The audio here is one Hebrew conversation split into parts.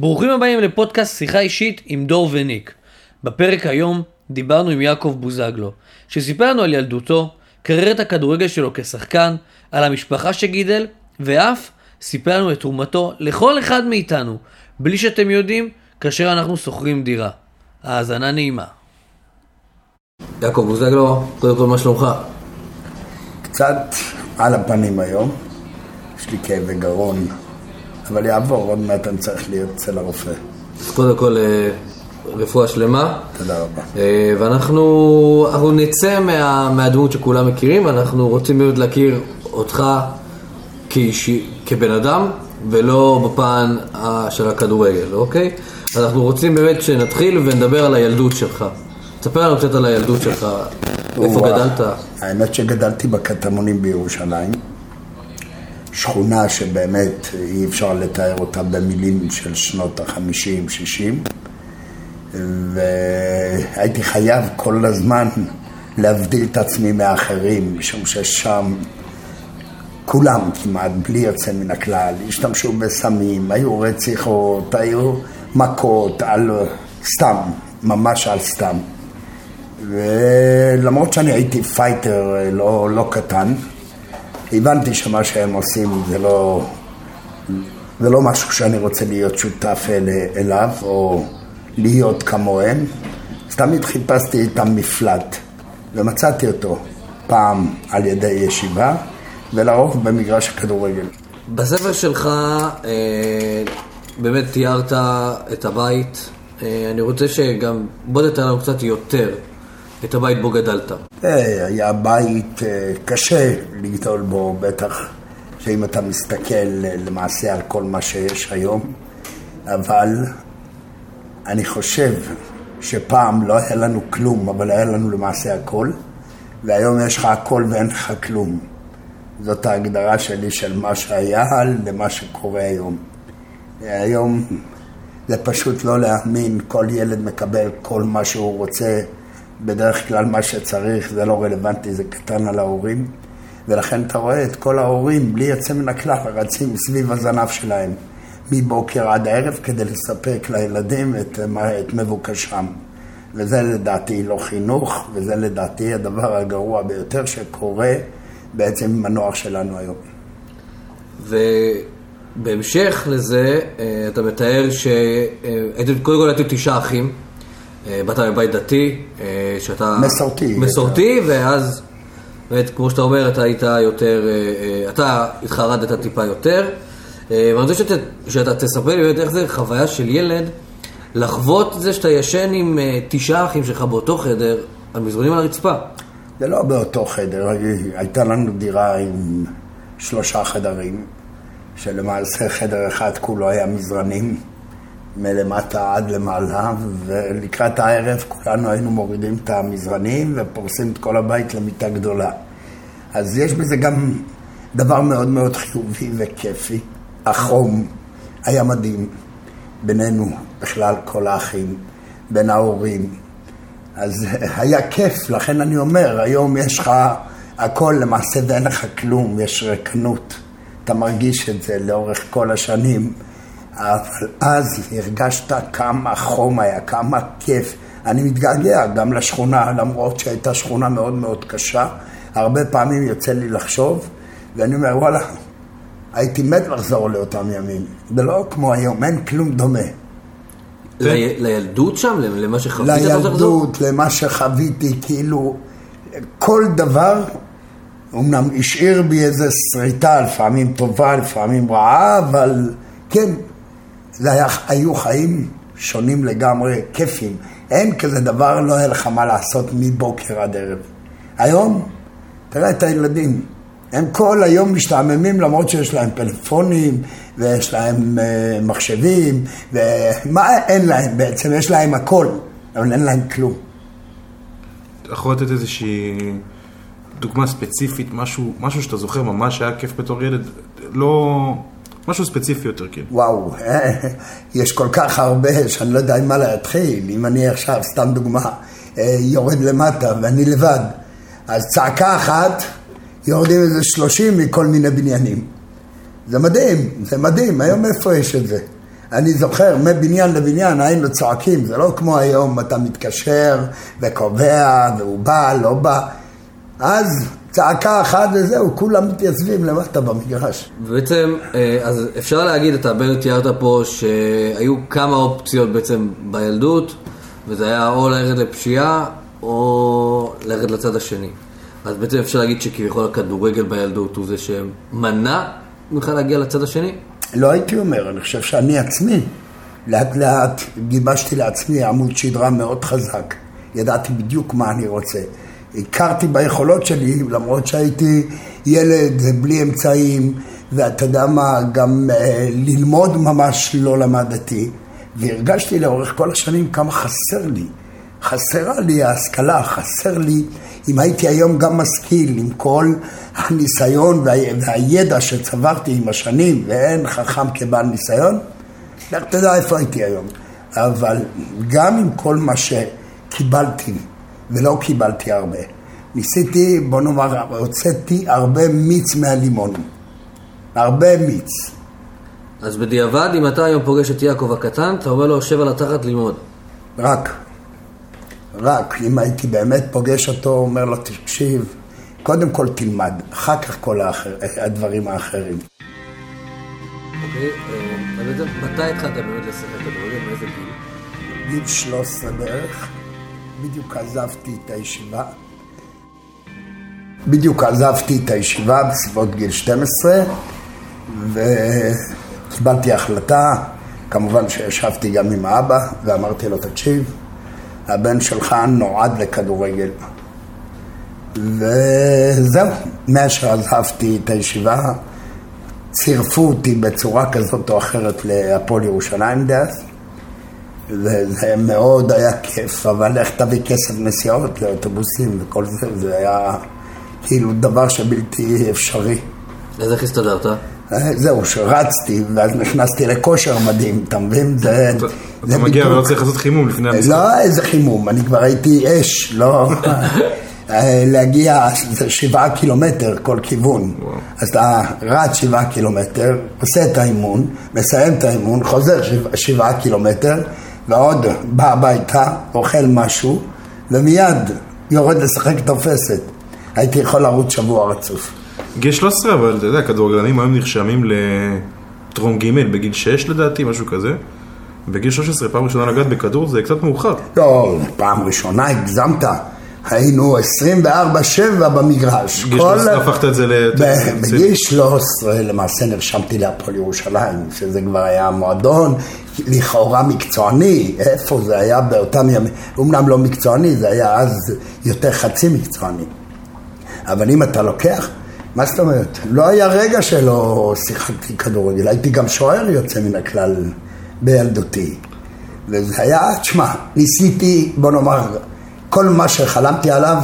ברוכים הבאים לפודקאסט שיחה אישית עם דור וניק. בפרק היום דיברנו עם יעקב בוזגלו, שסיפר לנו על ילדותו, קריירת הכדורגל שלו כשחקן, על המשפחה שגידל, ואף סיפר לנו את תרומתו לכל אחד מאיתנו, בלי שאתם יודעים, כאשר אנחנו שוכרים דירה. האזנה נעימה. יעקב בוזגלו, קודם כל מה שלומך? קצת על הפנים היום, יש לי כאבי גרון, אבל יעבור, עוד מעט אני צריך להיות אצל הרופא. אז קודם כל, אה, רפואה שלמה. תודה רבה. אה, ואנחנו אנחנו נצא מה, מהדמות שכולם מכירים, אנחנו רוצים באמת להכיר אותך כאישי, כבן אדם, ולא בפן ה- של הכדורגל, אוקיי? אנחנו רוצים באמת שנתחיל ונדבר על הילדות שלך. תספר לנו קצת על הילדות שלך, איפה. גדלת? האמת שגדלתי בקטמונים בירושלים, שכונה שבאמת אי אפשר לתאר אותה במילים של שנות החמישים, שישים, והייתי חייב כל הזמן להבדיל את עצמי מאחרים, משום ששם כולם כמעט, בלי יוצא מן הכלל, השתמשו בסמים, היו רציחות, היו מכות, על סתם, ממש על סתם. ולמרות שאני הייתי fighter לא, לא קטן, הבנתי שמה שהם עושים זה לא, זה לא משהו שאני רוצה להיות שותף אל, אליו או להיות כמוהם. אז תמיד חיפשתי את המפלט ומצאתי אותו פעם על ידי ישיבה ולרוב במגרש הכדורגל. בספר שלך אה, באמת תיארת את הבית. אה, אני רוצה שגם, בוא תתאר לנו קצת יותר את הבית בו גדלת. אה, היה בית אה, קשה לגדול בו, בטח שאם אתה מסתכל אה, למעשה על כל מה שיש היום, אבל אני חושב שפעם לא היה לנו כלום, אבל היה לנו למעשה הכל, והיום יש לך הכל ואין לך כלום. זאת ההגדרה שלי של מה שהיה למה שקורה היום. היום זה פשוט לא להאמין, כל ילד מקבל כל מה שהוא רוצה, בדרך כלל מה שצריך זה לא רלוונטי, זה קטן על ההורים, ולכן אתה רואה את כל ההורים, בלי יוצא מן הכלל, רצים סביב הזנב שלהם, מבוקר עד הערב, כדי לספק לילדים את, את מבוקשם. וזה לדעתי לא חינוך, וזה לדעתי הדבר הגרוע ביותר שקורה בעצם עם הנוער שלנו היום. ובהמשך לזה, אה, אתה מתאר שהייתם, קודם כל הייתם תשעה אחים. אה, באת מבית דתי, אה, שאתה... מסורתי. מסורתי, ואז, באמת, כמו שאתה אומר, אתה היית יותר, אה, אתה התחרדת טיפה יותר. ואני רוצה שאתה, שאתה תספר לי באמת איך זה חוויה של ילד לחוות את זה שאתה ישן עם תשעה אחים שלך באותו חדר, על מזרונים על הרצפה. זה לא באותו חדר, הייתה לנו דירה עם שלושה חדרים, שלמעשה חדר אחד כולו היה מזרנים מלמטה עד למעלה, ולקראת הערב כולנו היינו מורידים את המזרנים ופורסים את כל הבית למיטה גדולה. אז יש בזה גם דבר מאוד מאוד חיובי וכיפי. החום היה מדהים בינינו, בכלל כל האחים, בין ההורים. אז היה כיף, לכן אני אומר, היום יש לך הכל למעשה ואין לך כלום, יש ריקנות. אתה מרגיש את זה לאורך כל השנים, אבל אז הרגשת כמה חום היה, כמה כיף. אני מתגעגע גם לשכונה, למרות שהייתה שכונה מאוד מאוד קשה. הרבה פעמים יוצא לי לחשוב, ואני אומר, וואלה, הייתי מת לחזור לאותם ימים. זה לא כמו היום, אין כלום דומה. לי- לילדות שם? למה שחווית? אתה רוצה לחזור? לילדות, למה שחוויתי, כאילו, כל דבר, אמנם השאיר בי איזו שריטה, לפעמים טובה, לפעמים רעה, אבל כן, זה היה, היו חיים שונים לגמרי, כיפים. אין כזה דבר, לא היה לך מה לעשות מבוקר עד ערב. היום, תראה את הילדים, הם כל היום משתעממים למרות שיש להם פלאפונים ויש להם uh, מחשבים ומה אין להם בעצם? יש להם הכל, אבל אין להם כלום. אתה יכול לתת איזושהי דוגמה ספציפית, משהו, משהו שאתה זוכר ממש היה כיף בתור ילד, לא... משהו ספציפי יותר, כאילו. וואו, אה, יש כל כך הרבה שאני לא יודע עם מה להתחיל. אם אני עכשיו, סתם דוגמה, אה, יורד למטה ואני לבד, אז צעקה אחת, יורדים איזה שלושים מכל מיני בניינים. זה מדהים, זה מדהים, היום איפה יש את זה? אני זוכר, מבניין לבניין היינו צועקים, זה לא כמו היום, אתה מתקשר וקובע, והוא בא, לא בא. אז צעקה אחת וזהו, כולם מתייצבים למטה במגרש. בעצם, אה, אז אפשר להגיד, אתה בעצם תיארת פה שהיו כמה אופציות בעצם בילדות, וזה היה או ללכת לפשיעה, או ללכת לצד השני. אז בעצם אפשר להגיד שכביכול הכדורגל בילדות הוא זה שמנע ממך להגיע לצד השני? לא הייתי אומר, אני חושב שאני עצמי, לאט לאט גיבשתי לעצמי עמוד שדרה מאוד חזק. ידעתי בדיוק מה אני רוצה. הכרתי ביכולות שלי, למרות שהייתי ילד בלי אמצעים, ואתה יודע מה, גם אה, ללמוד ממש לא למדתי, והרגשתי לאורך כל השנים כמה חסר לי. חסרה לי ההשכלה, חסר לי, אם הייתי היום גם משכיל עם כל הניסיון וה, והידע שצברתי עם השנים, ואין חכם כבעל ניסיון, לך תדע איפה הייתי היום. אבל גם עם כל מה שקיבלתי, ולא קיבלתי הרבה, ניסיתי, בוא נאמר, הוצאתי הרבה מיץ מהלימון. הרבה מיץ. אז בדיעבד, אם אתה היום פוגש את יעקב הקטן, אתה אומר לו, שב על התחת ללמוד. רק. רק. אם הייתי באמת פוגש אותו, אומר לו, תקשיב, קודם כל תלמד, אחר כך כל האחר, הדברים האחרים. אוקיי, אה, מתי התחלת באמת לשחק כדורגל? מאיזה גיל? גיל 13 בערך. בדיוק עזבתי את הישיבה. בדיוק עזבתי את הישיבה בסביבות גיל 12 וקיבלתי החלטה, כמובן שישבתי גם עם האבא ואמרתי לו, תקשיב, הבן שלך נועד לכדורגל. וזהו, מאז שעזבתי את הישיבה, צירפו אותי בצורה כזאת או אחרת להפועל ירושלים דאז, וזה מאוד היה כיף, אבל איך תביא כסף נסיעות לאוטובוסים וכל זה, זה היה כאילו דבר שבלתי אפשרי. אז איך הסתדרת? אה, זהו, שרצתי, ואז נכנסתי לכושר מדהים, אתה מבין? זה, אתה, זה מגיע ולא צריך לעשות חימום לפני המשחק. לא איזה חימום, אני כבר הייתי אש, לא... אה, להגיע שבעה קילומטר כל כיוון. וואו. אז אתה רץ שבעה קילומטר, עושה את האימון, מסיים את האימון, חוזר שבע, שבעה קילומטר, ועוד בא הביתה, אוכל משהו, ומיד יורד לשחק תופסת. הייתי יכול לרוץ שבוע רצוף. גיל 13, אבל אתה יודע, כדורגלנים היום נרשמים לטרום ג' בגיל 6 לדעתי, משהו כזה. בגיל 13, פעם ראשונה לגעת בכדור זה קצת מאוחר. לא, פעם ראשונה הגזמת. היינו 24-7 במגרש. בגיל 13 הפכת את זה ל... בגיל 13 למעשה נרשמתי להפועל ירושלים, שזה כבר היה מועדון לכאורה מקצועני, איפה זה היה באותם ימים, אמנם לא מקצועני, זה היה אז יותר חצי מקצועני. אבל אם אתה לוקח, מה זאת אומרת? לא היה רגע שלא שיחקתי כדורגל, הייתי גם שוער יוצא מן הכלל בילדותי. וזה היה, תשמע, ניסיתי, בוא נאמר, כל מה שחלמתי עליו,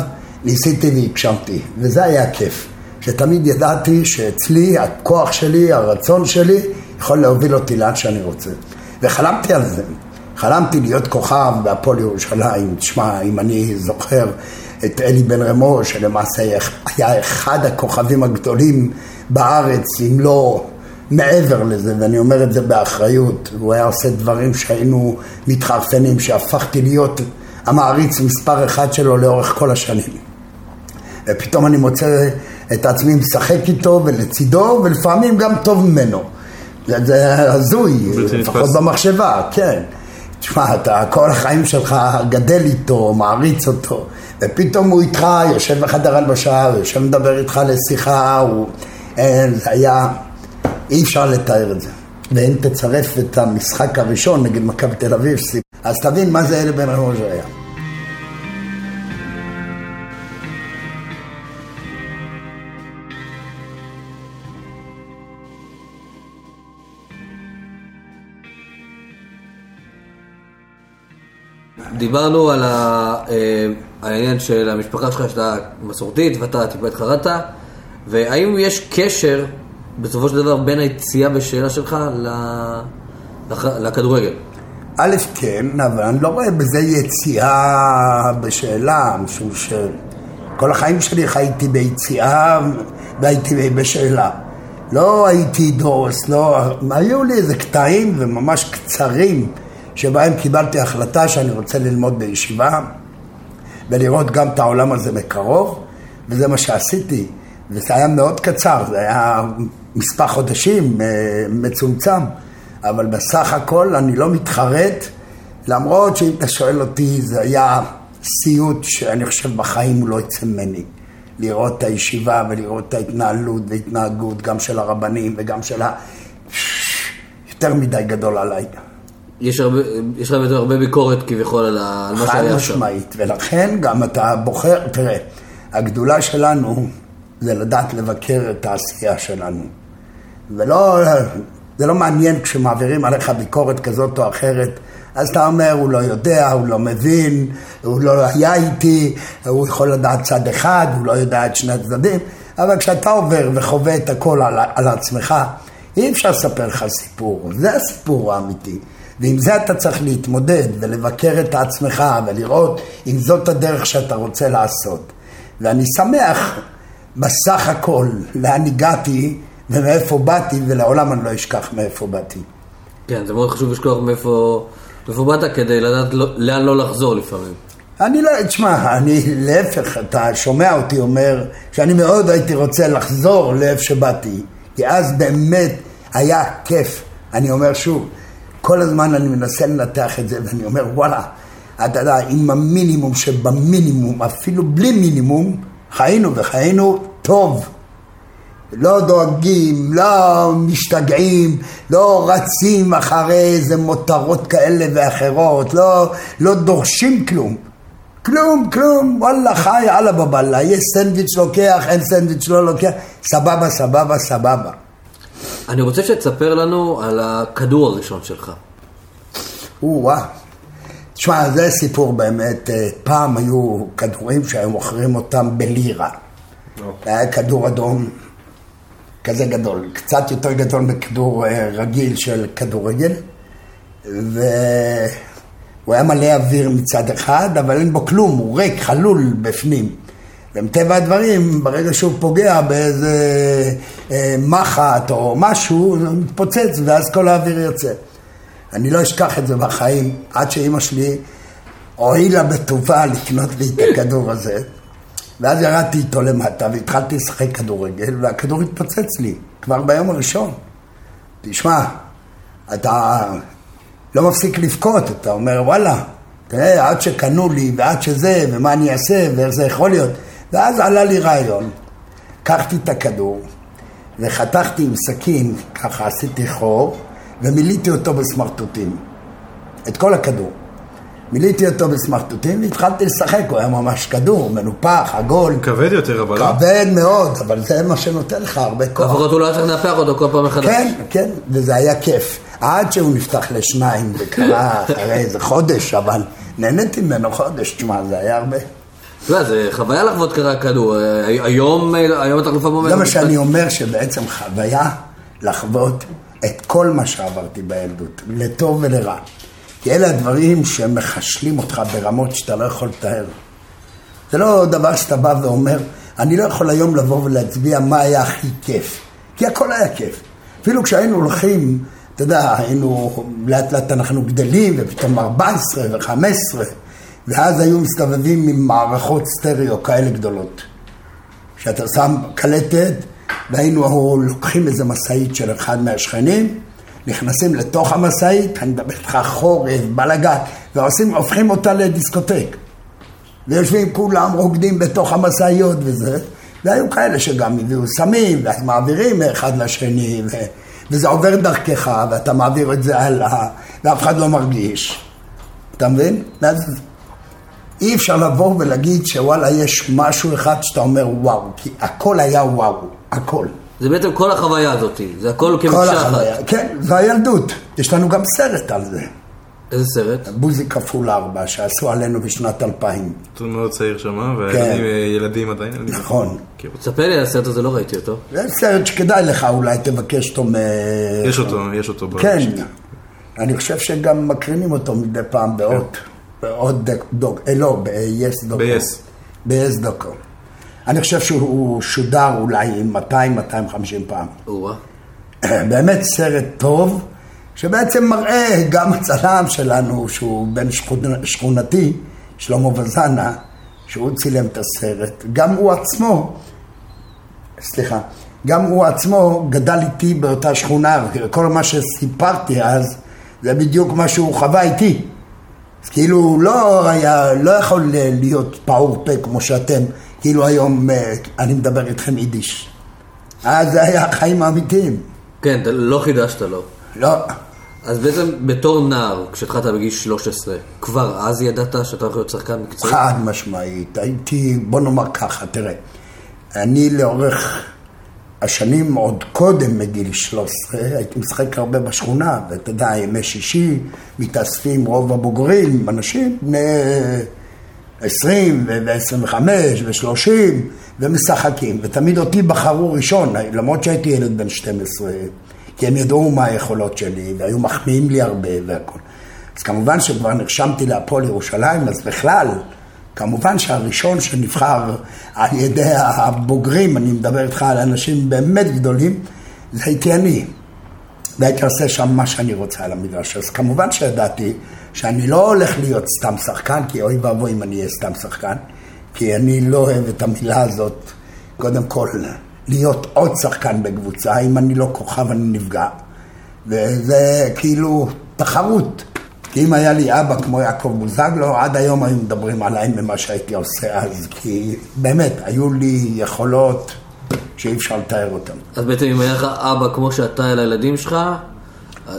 ניסיתי והגשמתי, וזה היה כיף. שתמיד ידעתי שאצלי, הכוח שלי, הרצון שלי, יכול להוביל אותי לאן שאני רוצה. וחלמתי על זה. חלמתי להיות כוכב בהפועל ירושלים. תשמע, אם אני זוכר את אלי בן רמו, שלמעשה היה אחד הכוכבים הגדולים בארץ, אם לא מעבר לזה, ואני אומר את זה באחריות. הוא היה עושה דברים שהיינו מתחרפנים, שהפכתי להיות המעריץ מספר אחד שלו לאורך כל השנים. ופתאום אני מוצא את עצמי משחק איתו ולצידו, ולפעמים גם טוב ממנו. זה, הזוי, לפחות במחשבה, כן. תשמע, אתה כל החיים שלך גדל איתו, מעריץ אותו, ופתאום הוא איתך, יושב בחדר הלבשה, יושב מדבר איתך לשיחה, הוא... אין, זה היה... אי אפשר לתאר את זה. ואם תצרף את המשחק הראשון נגד מכבי תל אביב, אז תבין מה זה אלה בן היה. דיברנו על. אה, העניין של המשפחה שלך שאתה מסורתית ואתה טיפה התחרדת, והאם יש קשר בסופו של דבר בין היציאה בשאלה שלך לכדורגל? א', כן, אבל אני לא רואה בזה יציאה בשאלה, משום שכל החיים שלי חייתי ביציאה והייתי בשאלה. לא הייתי דורס, לא... היו לי איזה קטעים וממש קצרים שבהם קיבלתי החלטה שאני רוצה ללמוד בישיבה ולראות גם את העולם הזה מקרוב, וזה מה שעשיתי. וזה היה מאוד קצר, זה היה מספר חודשים אה, מצומצם, אבל בסך הכל אני לא מתחרט, למרות שאם אתה שואל אותי, זה היה סיוט שאני חושב בחיים הוא לא יצא ממני. לראות את הישיבה ולראות את ההתנהלות והתנהגות גם של הרבנים וגם של ה... יותר מדי גדול עליי. יש הרבה, יש לך הרבה ביקורת כביכול על, ה- על מה חד שהיה שם. משמעית, ולכן גם אתה בוחר, תראה, הגדולה שלנו זה לדעת לבקר את העשייה שלנו. ולא, זה לא מעניין כשמעבירים עליך ביקורת כזאת או אחרת, אז אתה אומר, הוא לא יודע, הוא לא מבין, הוא לא היה איתי, הוא יכול לדעת צד אחד, הוא לא יודע את שני הצדדים, אבל כשאתה עובר וחווה את הכל על, על עצמך, אי אפשר לספר לך סיפור, זה הסיפור האמיתי. ועם זה אתה צריך להתמודד ולבקר את עצמך ולראות אם זאת הדרך שאתה רוצה לעשות. ואני שמח בסך הכל לאן הגעתי ומאיפה באתי, ולעולם אני לא אשכח מאיפה באתי. כן, זה מאוד חשוב לשכוח מאיפה, מאיפה באת כדי לדעת לא, לאן לא לחזור לפעמים. אני לא, תשמע, אני להפך, אתה שומע אותי אומר שאני מאוד הייתי רוצה לחזור לאיפה שבאתי, כי אז באמת היה כיף. אני אומר שוב, כל הזמן אני מנסה לנתח את זה, ואני אומר, וואלה, אתה יודע, עם המינימום שבמינימום, אפילו בלי מינימום, חיינו וחיינו טוב. לא דואגים, לא משתגעים, לא רצים אחרי איזה מותרות כאלה ואחרות, לא, לא דורשים כלום. כלום, כלום, וואלה, חי, אללה בבאללה, יש סנדוויץ' לוקח, אין סנדוויץ' לא לוקח, סבבה, סבבה, סבבה. אני רוצה שתספר לנו על הכדור הראשון שלך. או-אה. תשמע, זה סיפור באמת, אה, פעם היו כדורים שהיו מוכרים אותם בלירה. היה כדור אדום כזה גדול, קצת יותר גדול מכדור אה, רגיל של כדורגל, והוא היה מלא אוויר מצד אחד, אבל אין בו כלום, הוא ריק, חלול בפנים. ומטבע הדברים, ברגע שהוא פוגע באיזה אה, מחט או משהו, הוא מתפוצץ ואז כל האוויר יוצא. אני לא אשכח את זה בחיים, עד שאימא שלי הואילה בטובה לקנות לי את הכדור הזה. ואז ירדתי איתו למטה והתחלתי לשחק כדורגל, והכדור התפוצץ לי, כבר ביום הראשון. תשמע, אתה לא מפסיק לבכות, אתה אומר, וואלה, תראה, עד שקנו לי, ועד שזה, ומה אני אעשה, ואיך זה יכול להיות. ואז עלה לי רעיון, לקחתי את הכדור, וחתכתי עם סכין, ככה עשיתי חור, ומילאתי אותו בסמרטוטים. את כל הכדור. מילאתי אותו בסמרטוטים והתחלתי לשחק, הוא היה ממש כדור, מנופח, עגול. כבד יותר, אבל לא? כבד מאוד, אבל זה מה שנותן לך הרבה כוח. לפחות הוא לא היה צריך לנפח אותו כל פעם מחדש. כן, כן, וזה היה כיף. עד שהוא נפתח לשניים, זה קרה אחרי איזה חודש, אבל נהניתי ממנו חודש, תשמע, זה היה הרבה. אתה יודע, זה חוויה לחוות ככה כדור. אה, היום, היום אתה כבר אומר... זה מה שאני אומר, שבעצם חוויה לחוות את כל מה שעברתי בילדות, לטוב ולרע. כי אלה הדברים שמחשלים אותך ברמות שאתה לא יכול לתאר. זה לא דבר שאתה בא ואומר, אני לא יכול היום לבוא ולהצביע מה היה הכי כיף. כי הכל היה כיף. אפילו כשהיינו הולכים, אתה יודע, היינו, לאט לאט אנחנו גדלים, ופתאום 14 ו-15, ואז היו מסתובבים עם מערכות סטריאו כאלה גדולות. שאתה שם קלטת, והיינו לוקחים איזה משאית של אחד מהשכנים, נכנסים לתוך המשאית, אני מדבר איתך חורף, בלאגן, והופכים הופכים אותה לדיסקוטק. ויושבים כולם רוקדים בתוך המשאיות וזה, והיו כאלה שגם הביאו סמים, ואז מעבירים מאחד לשני, ו... וזה עובר דרכך, ואתה מעביר את זה הלאה, ואף אחד לא מרגיש. אתה מבין? ואז אי אפשר לבוא ולהגיד שוואלה, יש משהו אחד שאתה אומר וואו, כי הכל היה וואו, הכל. זה בעצם כל החוויה הזאת, זה הכל כל כמקשה אחת. כן, זה הילדות. יש לנו גם סרט על זה. איזה סרט? בוזי כפול ארבע, שעשו עלינו בשנת 2000. אתה מאוד צעיר שם, כן. והילדים ילדים עדיין. נכון. תספר לי על הסרט הזה, לא ראיתי אותו. זה סרט שכדאי לך אולי תבקש אותו מ... יש אותו, יש אותו. כן. אני חושב שגם מקרינים אותו מדי פעם בעוד, בעוד דוק, דוק, אה, לא, ב-yes דוקו. ב-yes. ב-yes דוקו. אני חושב שהוא שודר אולי 200-250 פעם. באמת סרט טוב, שבעצם מראה גם הצלם שלנו, שהוא בן שכונ- שכונתי, שלמה וזנה, שהוא צילם את הסרט. גם הוא עצמו, סליחה, גם הוא עצמו גדל איתי באותה שכונה, כל מה שסיפרתי אז, זה בדיוק מה שהוא חווה איתי. אז כאילו לא היה, לא יכול להיות פעור פה כמו שאתם, כאילו היום אה, אני מדבר איתכם יידיש. אז זה היה החיים האמיתיים. כן, לא חידשת לו. לא, אז בעצם בתור נער, כשהתחלת בגיל 13, כבר אז ידעת שאתה הולך להיות שחקן מקצועי? חד משמעית. הייתי, בוא נאמר ככה, תראה, אני לאורך השנים, עוד קודם מגיל 13, הייתי משחק הרבה בשכונה, ואתה יודע, ימי שישי מתאספים רוב הבוגרים, אנשים בני 20 ו-25 ו-30, ומשחקים, ותמיד אותי בחרו ראשון, למרות שהייתי ילד בן 12, כי הם ידעו מה היכולות שלי, והיו מחמיאים לי הרבה והכל. אז כמובן שכבר נרשמתי להפועל ירושלים, אז בכלל, כמובן שהראשון שנבחר על ידי הבוגרים, אני מדבר איתך על אנשים באמת גדולים, זה הייתי אני. והייתי עושה שם מה שאני רוצה על המגרש. אז כמובן שידעתי שאני לא הולך להיות סתם שחקן, כי אוי ואבוי אם אני אהיה סתם שחקן, כי אני לא אוהב את המילה הזאת. קודם כל, להיות עוד שחקן בקבוצה, אם אני לא כוכב אני נפגע. וזה כאילו תחרות. כי אם היה לי אבא כמו יעקב בוזגלו, עד היום היו מדברים עליי ממה שהייתי עושה אז, כי באמת, היו לי יכולות שאי אפשר לתאר אותן. אז בעצם אם היה לך אבא כמו שאתה אל הילדים שלך,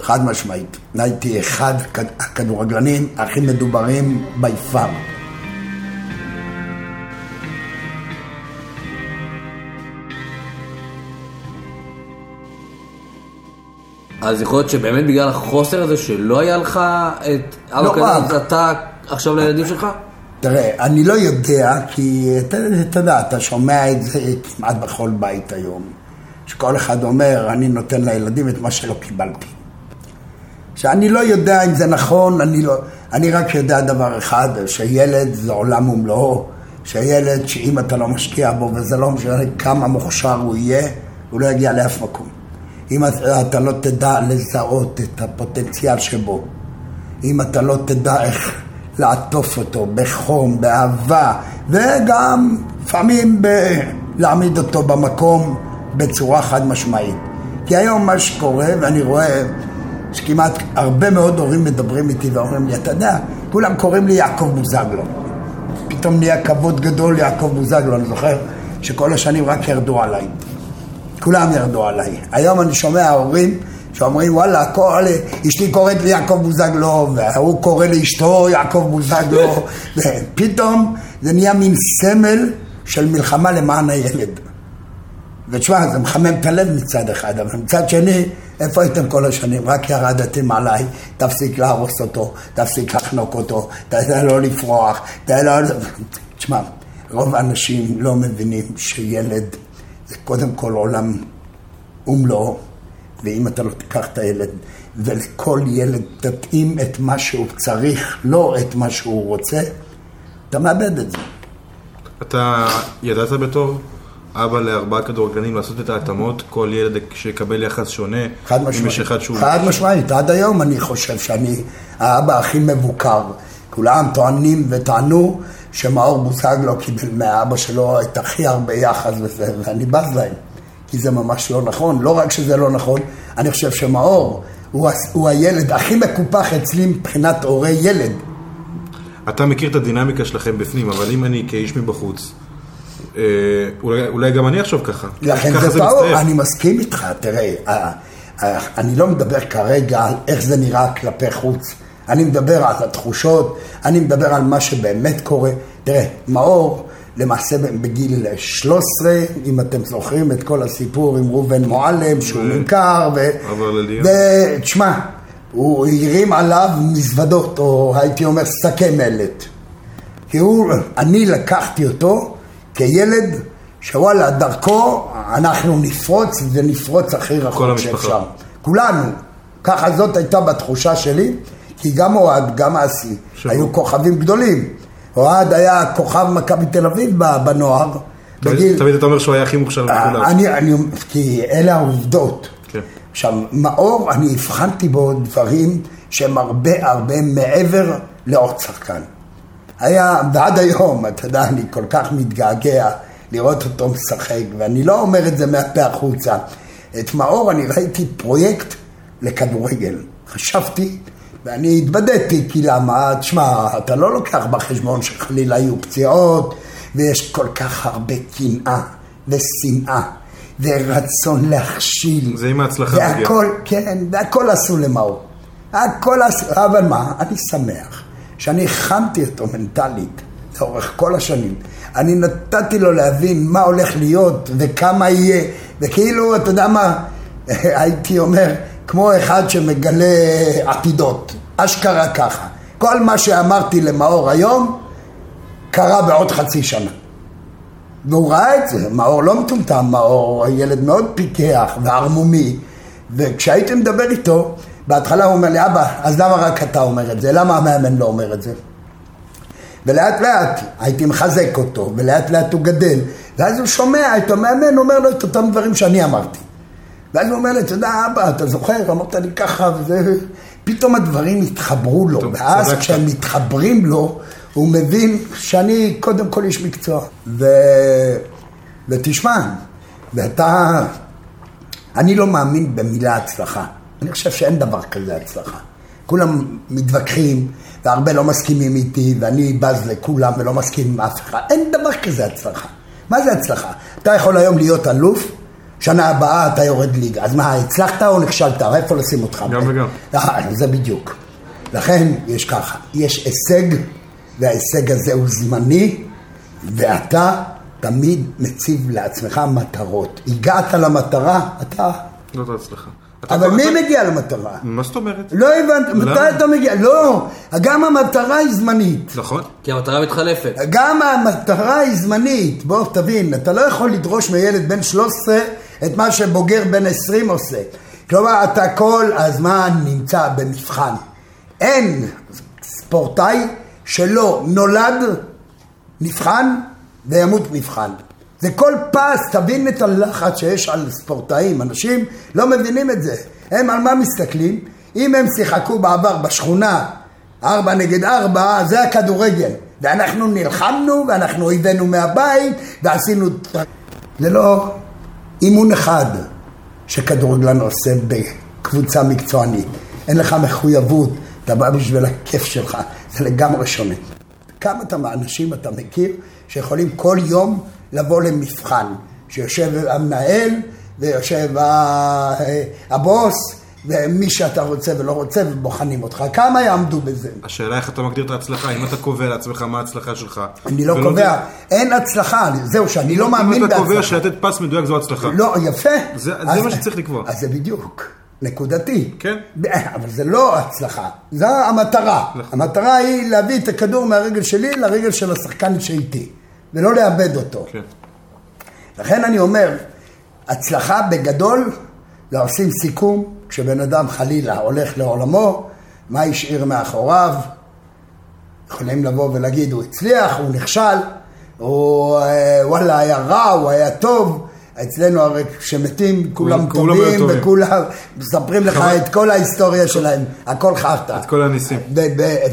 חד משמעית. הייתי אחד הכדורגלנים הכי מדוברים ביפר. אז יכול להיות שבאמת בגלל החוסר הזה שלא היה לך את אבא לא כזה, אתה עכשיו לילדים שלך? תראה, אני לא יודע, כי אתה, יודע, אתה שומע את זה כמעט בכל בית היום, שכל אחד אומר, אני נותן לילדים את מה שלא קיבלתי. שאני לא יודע אם זה נכון, אני, לא, אני רק יודע דבר אחד, שילד זה עולם ומלואו, שילד שאם אתה לא משקיע בו, וזה לא משנה כמה מוכשר הוא יהיה, הוא לא יגיע לאף מקום. אם אתה לא תדע לזהות את הפוטנציאל שבו, אם אתה לא תדע איך לעטוף אותו בחום, באהבה, וגם לפעמים ב- להעמיד אותו במקום בצורה חד משמעית. כי היום מה שקורה, ואני רואה שכמעט הרבה מאוד הורים מדברים איתי ואומרים לי, אתה יודע, כולם קוראים לי יעקב בוזגלו. פתאום נהיה כבוד גדול יעקב בוזגלו, אני זוכר שכל השנים רק ירדו עליי. כולם ירדו עליי. היום אני שומע הורים שאומרים וואלה, כל, אשתי קוראת לי יעקב בוזגלו, והוא קורא לאשתו יעקב בוזגלו, ופתאום זה נהיה מין סמל של מלחמה למען הילד. ותשמע, זה מחמם את הלב מצד אחד, אבל מצד שני, איפה הייתם כל השנים? רק ירדתם עליי, תפסיק להרוס אותו, תפסיק לחנוק אותו, תן לו לפרוח, תן לו... תשמע, רוב האנשים לא מבינים שילד זה קודם כל עולם ומלואו, ואם אתה לא תיקח את הילד, ולכל ילד תתאים את מה שהוא צריך, לא את מה שהוא רוצה, אתה מאבד את זה. אתה ידעת בתור אבא לארבעה כדורגלנים לעשות את ההתאמות, כל ילד שיקבל יחס שונה, חד משמעית. שהוא... חד משמעית. עד היום אני חושב שאני האבא הכי מבוקר. כולם טוענים וטענו שמאור בוזגלו קיבל מהאבא שלו את הכי הרבה יחס וזה, ואני בז להם. כי זה ממש לא נכון. לא רק שזה לא נכון, אני חושב שמאור הוא, הוא הילד הכי מקופח אצלי מבחינת הורי ילד. אתה מכיר את הדינמיקה שלכם בפנים, אבל אם אני כאיש מבחוץ, אה, אולי, אולי גם אני אחשוב ככה. לכן ככה זה טעות. אני מסכים איתך, תראה, אה, אה, אני לא מדבר כרגע על איך זה נראה כלפי חוץ, אני מדבר על התחושות, אני מדבר על מה שבאמת קורה. תראה, מאור, למעשה בגיל 13, אם אתם זוכרים את כל הסיפור עם ראובן מועלם, שהוא ו- נמכר, ו... ותשמע, הוא הרים עליו מזוודות, או הייתי אומר שקי מלט. כי הוא, אני לקחתי אותו כילד שוואלה, דרכו אנחנו נפרוץ ונפרוץ הכי רחוק. שאפשר. כולנו. ככה זאת הייתה בתחושה שלי, כי גם אוהד, גם אסי, שבו. היו כוכבים גדולים. אוהד היה כוכב מכבי תל אביב בנוער, בגיל... תמיד אתה אומר שהוא היה הכי מוכשר אה, מכולם. אני, אני, כי אלה העובדות. כן. עכשיו, מאור, אני הבחנתי בו דברים שהם הרבה הרבה מעבר לעוד שחקן. היה, ועד היום, אתה יודע, אני כל כך מתגעגע לראות אותו משחק, ואני לא אומר את זה מהפה החוצה. את מאור אני ראיתי פרויקט לכדורגל. חשבתי, ואני התבדיתי, כי למה? תשמע, אתה לא לוקח בחשבון שחלילה יהיו פציעות, ויש כל כך הרבה קנאה ושנאה. ורצון להכשיל. זה עם ההצלחה. והכל, כן, והכל עשו למאור. הכל עשו, אבל מה, אני שמח שאני הכנתי אותו מנטלית לאורך כל השנים. אני נתתי לו להבין מה הולך להיות וכמה יהיה, וכאילו, אתה יודע מה, הייתי אומר, כמו אחד שמגלה עתידות, אשכרה ככה. כל מה שאמרתי למאור היום, קרה בעוד חצי שנה. והוא ראה את זה, מאור לא מטומטם, מאור ילד מאוד פיקח וערמומי, וכשהייתי מדבר איתו, בהתחלה הוא אומר לי, אבא, אז למה רק אתה אומר את זה? למה המאמן לא אומר את זה? ולאט לאט הייתי מחזק אותו, ולאט לאט הוא גדל, ואז הוא שומע את המאמן אומר לו את אותם דברים שאני אמרתי. ואז הוא אומר לי, אתה יודע, אבא, אתה זוכר, אמרת לי ככה, וזה... פתאום הדברים התחברו לו, ואז. כשהם מתחברים לו, הוא מבין שאני קודם כל איש מקצוע. ו... ותשמע, ואתה... אני לא מאמין במילה הצלחה. אני חושב שאין דבר כזה הצלחה. כולם מתווכחים, והרבה לא מסכימים איתי, ואני בז לכולם ולא מסכים עם אף אחד. אין דבר כזה הצלחה. מה זה הצלחה? אתה יכול היום להיות אלוף, שנה הבאה אתה יורד ליגה. אז מה, הצלחת או נכשלת? איפה לשים אותך? גם וגם. אה, זה בדיוק. לכן יש ככה, יש הישג, וההישג הזה הוא זמני, ואתה תמיד מציב לעצמך מטרות. הגעת למטרה, אתה... זאת ההצלחה. אתה אבל מי אתה- מגיע למטרה? מה זאת אומרת? לא הבנת, למה? מתי אתה מגיע? לא, גם המטרה היא זמנית. נכון. כי המטרה מתחלפת. גם המטרה היא זמנית, בוא תבין, אתה לא יכול לדרוש מילד בן 13 את מה שבוגר בן 20 עושה. כלומר, אתה כל הזמן נמצא במבחן. אין ספורטאי שלא נולד, נבחן וימות מבחן. זה כל פס, תבין את הלחץ שיש על ספורטאים. אנשים לא מבינים את זה. הם על מה מסתכלים? אם הם שיחקו בעבר בשכונה ארבע נגד ארבע, זה הכדורגל. ואנחנו נלחמנו, ואנחנו אויבינו מהבית, ועשינו... זה לא אימון אחד שכדורגלן עושה בקבוצה מקצוענית. אין לך מחויבות, אתה בא בשביל הכיף שלך, זה לגמרי שונה. כמה אתה מהאנשים אתה מכיר שיכולים כל יום לבוא למבחן, שיושב המנהל ויושב הבוס ומי שאתה רוצה ולא רוצה ובוחנים אותך, כמה יעמדו בזה? השאלה איך אתה מגדיר את ההצלחה, אם אתה קובע לעצמך מה ההצלחה שלך. אני לא קובע, אין הצלחה, זהו שאני לא מאמין אם אתה קובע בהצלחה. שלתת פס מדויק זו הצלחה. לא, יפה. זה- זה אז- מה שצריך לקבוע. אז זה בדיוק, נקודתי. כן. אבל זה לא הצלחה, זו המטרה. נכון. המטרה היא להביא את הכדור מהרגל שלי לרגל של השחקן שאיתי, ולא לאבד אותו. כן. לכן אני אומר, הצלחה בגדול, זה עושים סיכום, כשבן אדם חלילה הולך לעולמו, מה השאיר מאחוריו? יכולים לבוא ולהגיד, הוא הצליח, הוא נכשל, הוא אה, וואלה היה רע, הוא היה טוב. אצלנו הרי כשמתים כולם טובים. וכולם מספרים לך. את כל ההיסטוריה שלהם, הכל חרטא. את כל הניסים.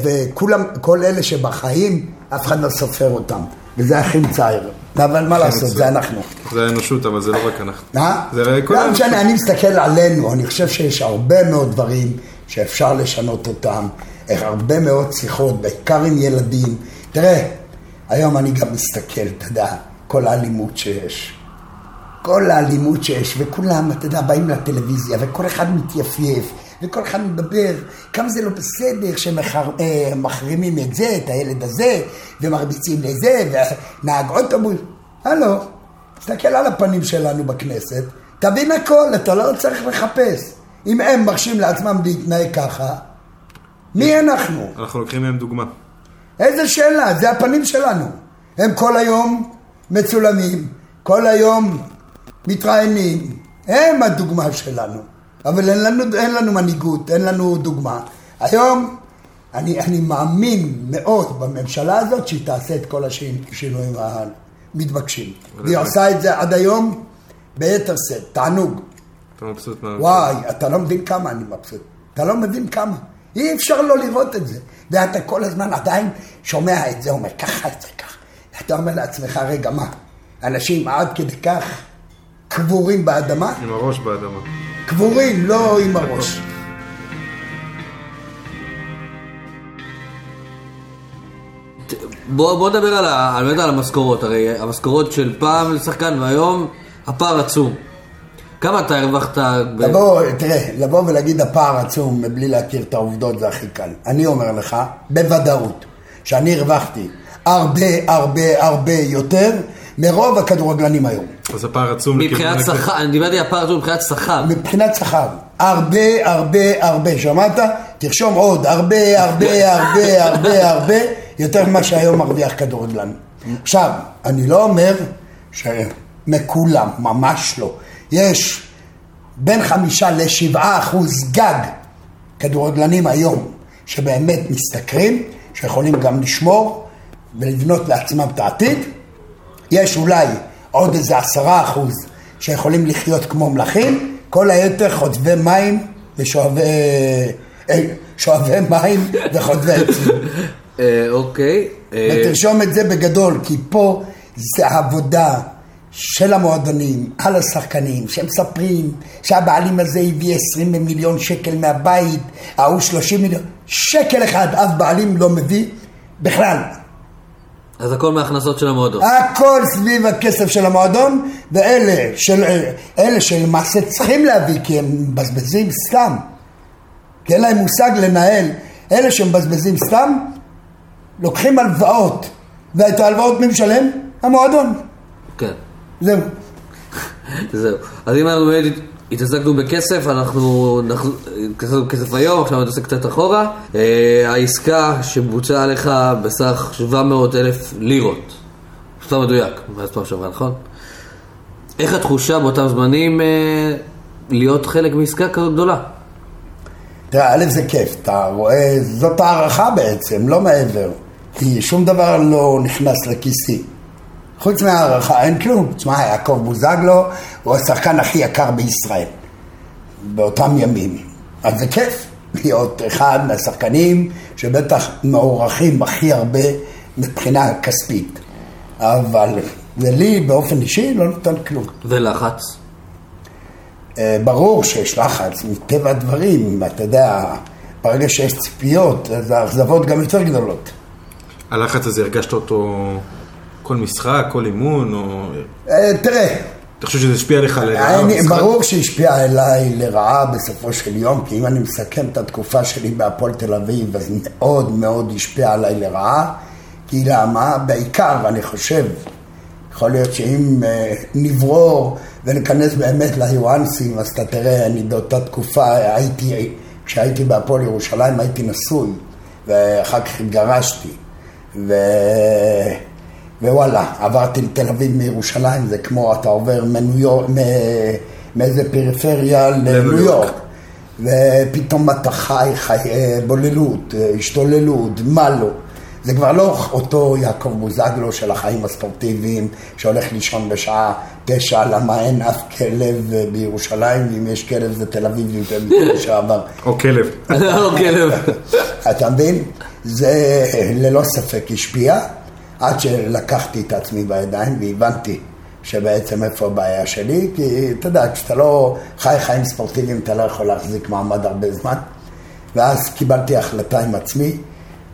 וכולם, כל אלה שבחיים, אף אחד לא סופר אותם. וזה הכי מצער. אבל מה לעשות, זה אנחנו. זה האנושות, אבל זה לא רק אנחנו. אה? זה לא. משנה, אני מסתכל עלינו, אני חושב שיש הרבה מאוד דברים שאפשר לשנות אותם, הרבה מאוד שיחות, בעיקר עם ילדים. תראה, היום אני גם מסתכל, אתה יודע, כל האלימות שיש. כל האלימות שיש, וכולם, אתה יודע, באים לטלוויזיה, וכל אחד מתייפייף, וכל אחד מדבר, כמה זה לא בסדר שמחרימים את זה, את הילד הזה, ומרביצים לזה, ונהג אוטובוס. הלו, תסתכל על הפנים שלנו בכנסת, תבין הכל, אתה לא צריך לחפש. אם הם מרשים לעצמם להתנהג ככה, מי אנחנו? אנחנו לוקחים מהם דוגמה. איזה שאלה, זה הפנים שלנו. הם כל היום מצולמים, כל היום מתראיינים, הם הדוגמה שלנו. אבל אין לנו, אין לנו מנהיגות, אין לנו דוגמה. היום אני, אני מאמין מאוד בממשלה הזאת שהיא תעשה את כל השינויים מתבקשים. והיא עושה את זה עד היום ביתר שאת, תענוג. אתה מבסוט מה... וואי, אתה לא מבין כמה אני מבסוט. אתה לא מבין כמה. אי אפשר לא לראות את זה. ואתה כל הזמן עדיין שומע את זה, אומר ככה, זה ככה. אתה אומר לעצמך, רגע, מה? אנשים עד כדי כך קבורים באדמה? עם הראש באדמה. קבורים, לא עם הראש. בוא, בוא נדבר על, ה- על, על המשכורות, הרי המשכורות של פעם לשחקן והיום הפער עצום. כמה אתה הרווחת? ב... לבוא, תראה, לבוא ולהגיד הפער עצום מבלי להכיר את העובדות זה הכי קל. אני אומר לך, בוודאות, שאני הרווחתי הרבה הרבה הרבה יותר מרוב הכדורגלנים היום. אז הפער עצום מבחינת שכר, אני דיברתי על הפער עצום מבחינת שכר. מבחינת שכר, הרבה הרבה הרבה, שמעת? תרשום עוד, הרבה הרבה הרבה הרבה הרבה יותר ממה שהיום מרוויח כדורגלן. עכשיו, אני לא אומר שמכולם, ממש לא. יש בין חמישה לשבעה אחוז גג כדורגלנים היום שבאמת משתכרים, שיכולים גם לשמור ולבנות לעצמם את העתיד. יש אולי עוד איזה עשרה אחוז שיכולים לחיות כמו מלכים, כל היתר חוטבי מים ושואבי אה, שואבי מים וחוטבי עצים. אה, אוקיי. אה, ותרשום את זה בגדול, כי פה זה עבודה של המועדונים על השחקנים, שמספרים שהבעלים הזה הביא 20 מיליון שקל מהבית, ההוא 30 מיליון, שקל אחד אף בעלים לא מביא בכלל. אז הכל מההכנסות של המועדון. הכל סביב הכסף של המועדון, ואלה של, אלה שלמעשה צריכים להביא כי הם מבזבזים סתם, כי אין להם מושג לנהל, אלה שמבזבזים סתם, לוקחים הלוואות, ואת ההלוואות מי משלם? המועדון. כן. זהו. זהו. אז אם אנחנו באמת התעסקנו בכסף, אנחנו התעסקנו בכסף היום, עכשיו נתעסק קצת אחורה. אה, העסקה שבוצעה עליך בסך 700 אלף לירות. סתם מדויק, מאז פעם שעברה, נכון? איך התחושה באותם זמנים אה, להיות חלק מעסקה כזאת גדולה? תראה, א' זה כיף, אתה רואה, זאת הערכה בעצם, לא מעבר. כי שום דבר לא נכנס לכיסי. חוץ מהערכה, אין כלום. תשמע, יעקב בוזגלו הוא השחקן הכי יקר בישראל באותם ימים. אז זה כיף להיות אחד מהשחקנים שבטח מוערכים הכי הרבה מבחינה כספית. אבל זה לי באופן אישי לא נותן כלום. ולחץ? אה, ברור שיש לחץ, מטבע הדברים, אתה יודע, ברגע שיש ציפיות, אז האכזבות גם יותר גדולות. הלחץ הזה, הרגשת אותו כל משחק, כל אימון, או... אה, תראה, אתה חושב שזה השפיע עליך לרעה במשחק? ברור שהשפיע עליי לרעה בסופו של יום, כי אם אני מסכם את התקופה שלי בהפועל תל אביב, אז מאוד מאוד השפיע עליי לרעה, כי למה? בעיקר, אני חושב, יכול להיות שאם אה, נברור וניכנס באמת ליואנסים, אז אתה תראה, אני באותה תקופה הייתי, כשהייתי בהפועל ירושלים הייתי נשוי, ואחר כך התגרשתי, ו... ווואלה, עברתי לתל אביב מירושלים, זה כמו אתה עובר מניו יורק, מ- מאיזה פריפריה לניו יורק. ופתאום אתה חי, חי אה, בוללות, אה, השתוללות, מה לא. זה כבר לא אותו יעקב בוזגלו של החיים הספורטיביים, שהולך לישון בשעה תשע, למה אין אף כלב אה, בירושלים, ואם יש כלב זה תל אביב לשעבר. או כלב. או כלב. אתה מבין? זה ללא ספק השפיע, עד שלקחתי את עצמי בידיים והבנתי שבעצם איפה הבעיה שלי, כי אתה יודע, כשאתה לא חי חיים ספורטיביים אתה לא יכול להחזיק מעמד הרבה זמן. ואז קיבלתי החלטה עם עצמי,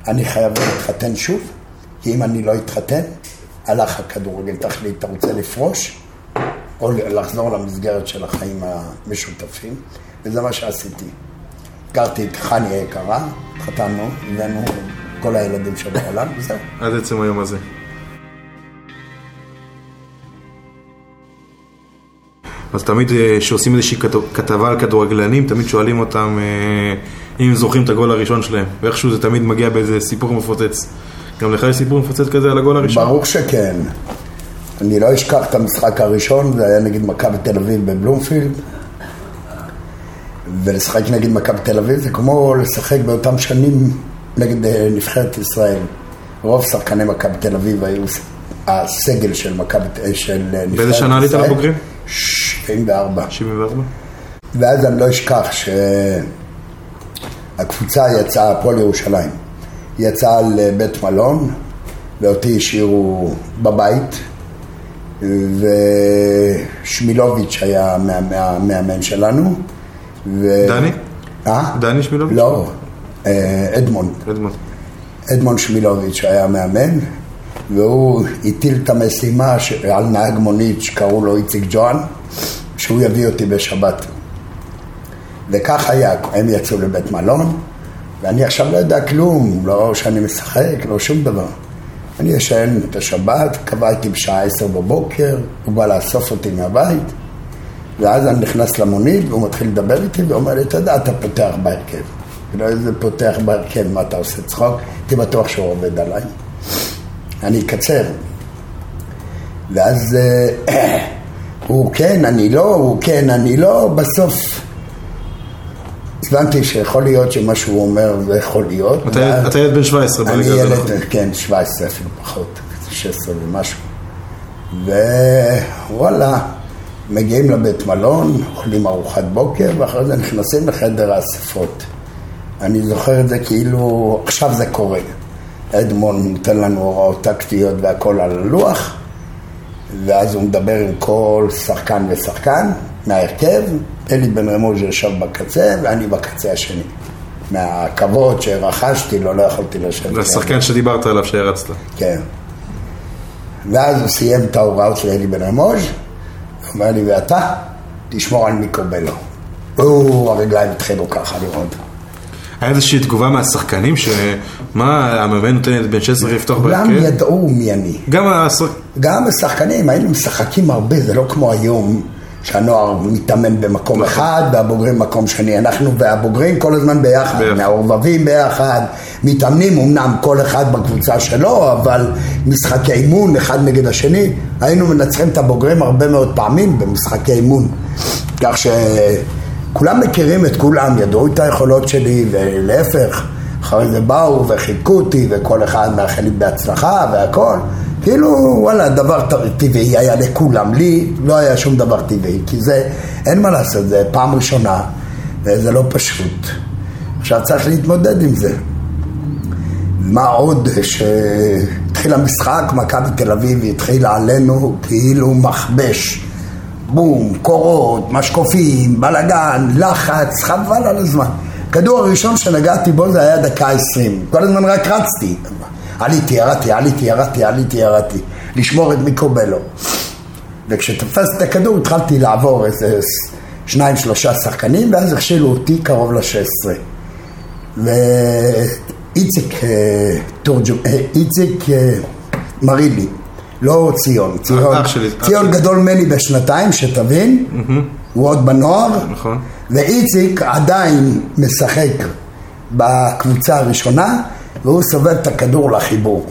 אני חייב להתחתן שוב, כי אם אני לא אתחתן, הלך הכדורגל, תחליט, אתה רוצה לפרוש, או לחזור למסגרת של החיים המשותפים, וזה מה שעשיתי. הכרתי את חני היקרה, התחתנו, הבאנו כל הילדים שבעולם, וזהו. עד עצם היום הזה. אז תמיד אה, כשעושים איזושהי כת- כתבה על כדורגלנים, תמיד שואלים אותם אה, אם הם זוכרים את הגול הראשון שלהם. ואיכשהו זה תמיד מגיע באיזה סיפור מפוצץ. גם לך יש סיפור מפוצץ כזה על הגול הראשון? ברור שכן. אני לא אשכח את המשחק הראשון, זה היה נגד מכבי תל אביב בבלומפילד. ולשחק נגד מכבי תל אביב זה כמו לשחק באותם שנים נגד אה, נבחרת ישראל. רוב שחקני מכבי תל אביב היו הסגל של מכבי, של נבחרת באיזה שנה עלית ישראל. לבוגרים? 74. 74? ואז אני לא אשכח שהקבוצה יצאה, הפועל ירושלים, יצאה לבית מלון, ואותי השאירו בבית, ושמילוביץ' היה המאמן שלנו. ו... דני? אה? דני שמילוביץ'? לא, אה, אדמונד. אדמונד. אדמונד שמילוביץ' היה מאמן, והוא הטיל את המשימה על נהג מונית שקראו לו איציק ג'ואן, שהוא יביא אותי בשבת. וכך היה, הם יצאו לבית מלון, ואני עכשיו לא יודע כלום, לא שאני משחק, לא שום דבר. אני ישן את השבת, קבעתי בשעה עשר בבוקר, הוא בא לאסוף אותי מהבית, ואז אני נכנס למונית, והוא מתחיל לדבר איתי, ואומר לי, אתה יודע, אתה פותח בהרכב. לא איזה פותח בהרכב, מה אתה עושה צחוק? הייתי בטוח שהוא עובד עליי. אני אקצר. ואז אה, הוא כן, אני לא, הוא כן, אני לא, בסוף הבנתי שיכול להיות שמה שהוא אומר זה יכול להיות. אתה ילד בן 17 אני ברגע הזה, ילד, נכון? כן, 17 אפילו פחות, 16 ומשהו. ווואלה, מגיעים לבית מלון, אוכלים ארוחת בוקר, ואחרי זה נכנסים לחדר האספות. אני זוכר את זה כאילו עכשיו זה קורה. אדמון נותן לנו הוראות טקטיות והכל על הלוח, ואז הוא מדבר עם כל שחקן ושחקן מההרכב, אלי בן רמוז' ישב בקצה ואני בקצה השני. מהכבוד שרכשתי לו, לא יכולתי לשבת. זה השחקן שדיברת עליו שהרצת. כן. ואז הוא סיים את ההוראות של אלי בן רמוז', אומר לי, ואתה, תשמור על מיקרובלו. או, הרגליים התחילו ככה לראות. היה איזושהי תגובה מהשחקנים שמה המאמן נותן לילד בן 16 לפתוח כולם בהרכב? ידעו מי אני. גם השחק... גם השחקנים, היינו משחקים הרבה, זה לא כמו היום שהנוער מתאמן במקום אחד והבוגרים במקום שני. אנחנו והבוגרים כל הזמן ביחד, ביחד. מהעורבבים ביחד, מתאמנים אמנם כל אחד בקבוצה שלו, אבל משחקי אימון אחד נגד השני, היינו מנצחים את הבוגרים הרבה מאוד פעמים במשחקי אימון. כך שכולם מכירים את כולם, ידעו את היכולות שלי ולהפך. אחרי זה באו וחיבקו אותי וכל אחד מאחל לי בהצלחה והכל. כאילו וואלה דבר טבעי היה לכולם, לי לא היה שום דבר טבעי כי זה אין מה לעשות, זה פעם ראשונה וזה לא פשוט. עכשיו צריך להתמודד עם זה. מה עוד שהתחיל המשחק, מכבי תל אביב התחילה עלינו כאילו מכבש בום, קורות, משקופים, בלאגן, לחץ, חבל על הזמן. הכדור הראשון שנגעתי בו זה היה דקה עשרים. כל הזמן רק רצתי. עליתי, ירדתי, עליתי, ירדתי, עליתי, ירדתי. לשמור את מיקרובלו. וכשתפסתי את הכדור התחלתי לעבור איזה שניים, שלושה שחקנים, ואז הכשילו אותי קרוב לשש עשרה. ואיציק אה, תורג'ו, אה, איציק אה, מרילי, לא ציון, ציון, אח שלי, אח ציון שלי. גדול ממני בשנתיים, שתבין, הוא עוד בנוער, נכון. ואיציק עדיין משחק בקבוצה הראשונה, והוא סובב את הכדור לחיבור.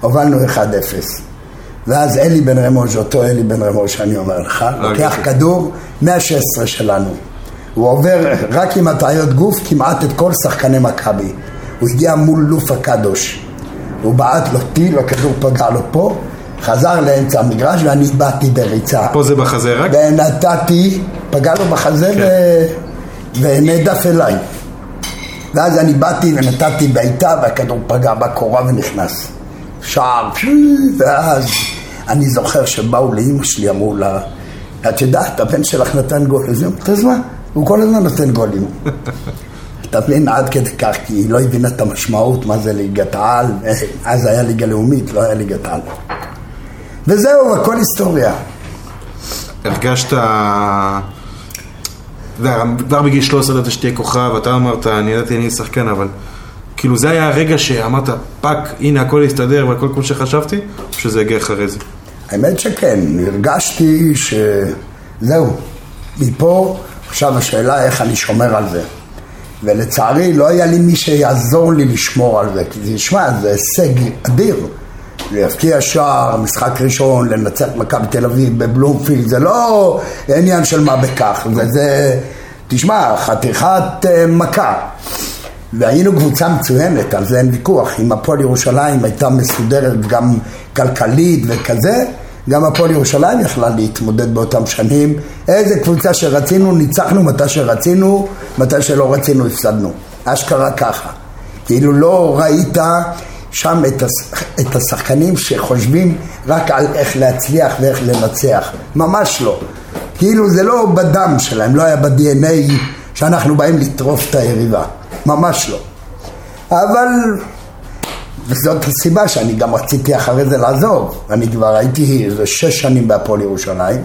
הובלנו 1-0. ואז אלי בן רמוז', אותו אלי בן רמוז' שאני אומר לך, לוקח אוקיי. כדור מה-16 שלנו. הוא עובר רק עם הטעיות גוף כמעט את כל שחקני מכבי. הוא הגיע מול לופה קדוש. הוא בעט לו טיל, הכדור פגע לו פה, חזר לאמצע המגרש ואני באתי בריצה. פה זה בחזה רק? ונתתי, פגע לו בחזה ו... ונעדף אליי. ואז אני באתי ונתתי בעיטה והכדור פגע בקורה ונכנס. שער, ואז אני זוכר שבאו לאימא שלי, אמרו לה, את יודעת, הבן שלך נתן גול. אז היא אומרת, אז מה? הוא כל הזמן נותן גולים. אתה מבין, עד כדי כך, כי היא לא הבינה את המשמעות, מה זה ליגת העל, אז היה ליגה לאומית, לא היה ליגת העל. וזהו, הכל היסטוריה. הרגשת... כבר בגיל 13 ידעת שתהיה כוכב, אתה אמרת, אני ידעתי אני שחקן, אבל כאילו זה היה הרגע שאמרת, fuck, הנה הכל יסתדר והכל כמו שחשבתי, או שזה יגיע אחרי זה? האמת שכן, הרגשתי שזהו, מפה עכשיו השאלה איך אני שומר על זה. ולצערי לא היה לי מי שיעזור לי לשמור על זה, כי תשמע, זה הישג אדיר. להבקיע שער, משחק ראשון, לנצח את מכבי תל אביב בבלומפילד, זה לא עניין של מה בכך, זה, זה תשמע, חתיכת אה, מכה. והיינו קבוצה מצוינת, על זה אין ויכוח. אם הפועל ירושלים הייתה מסודרת גם כלכלית וכזה, גם הפועל ירושלים יכלה להתמודד באותם שנים. איזה קבוצה שרצינו, ניצחנו מתי שרצינו, מתי שלא רצינו, הפסדנו. אשכרה ככה. כאילו לא ראית שם את, הש... את השחקנים שחושבים רק על איך להצליח ואיך לנצח. ממש לא. כאילו זה לא בדם שלהם, לא היה ב-DNA שאנחנו באים לטרוף את היריבה. ממש לא. אבל וזאת הסיבה שאני גם רציתי אחרי זה לעזוב. אני כבר הייתי איזה שש שנים בהפועל ירושלים,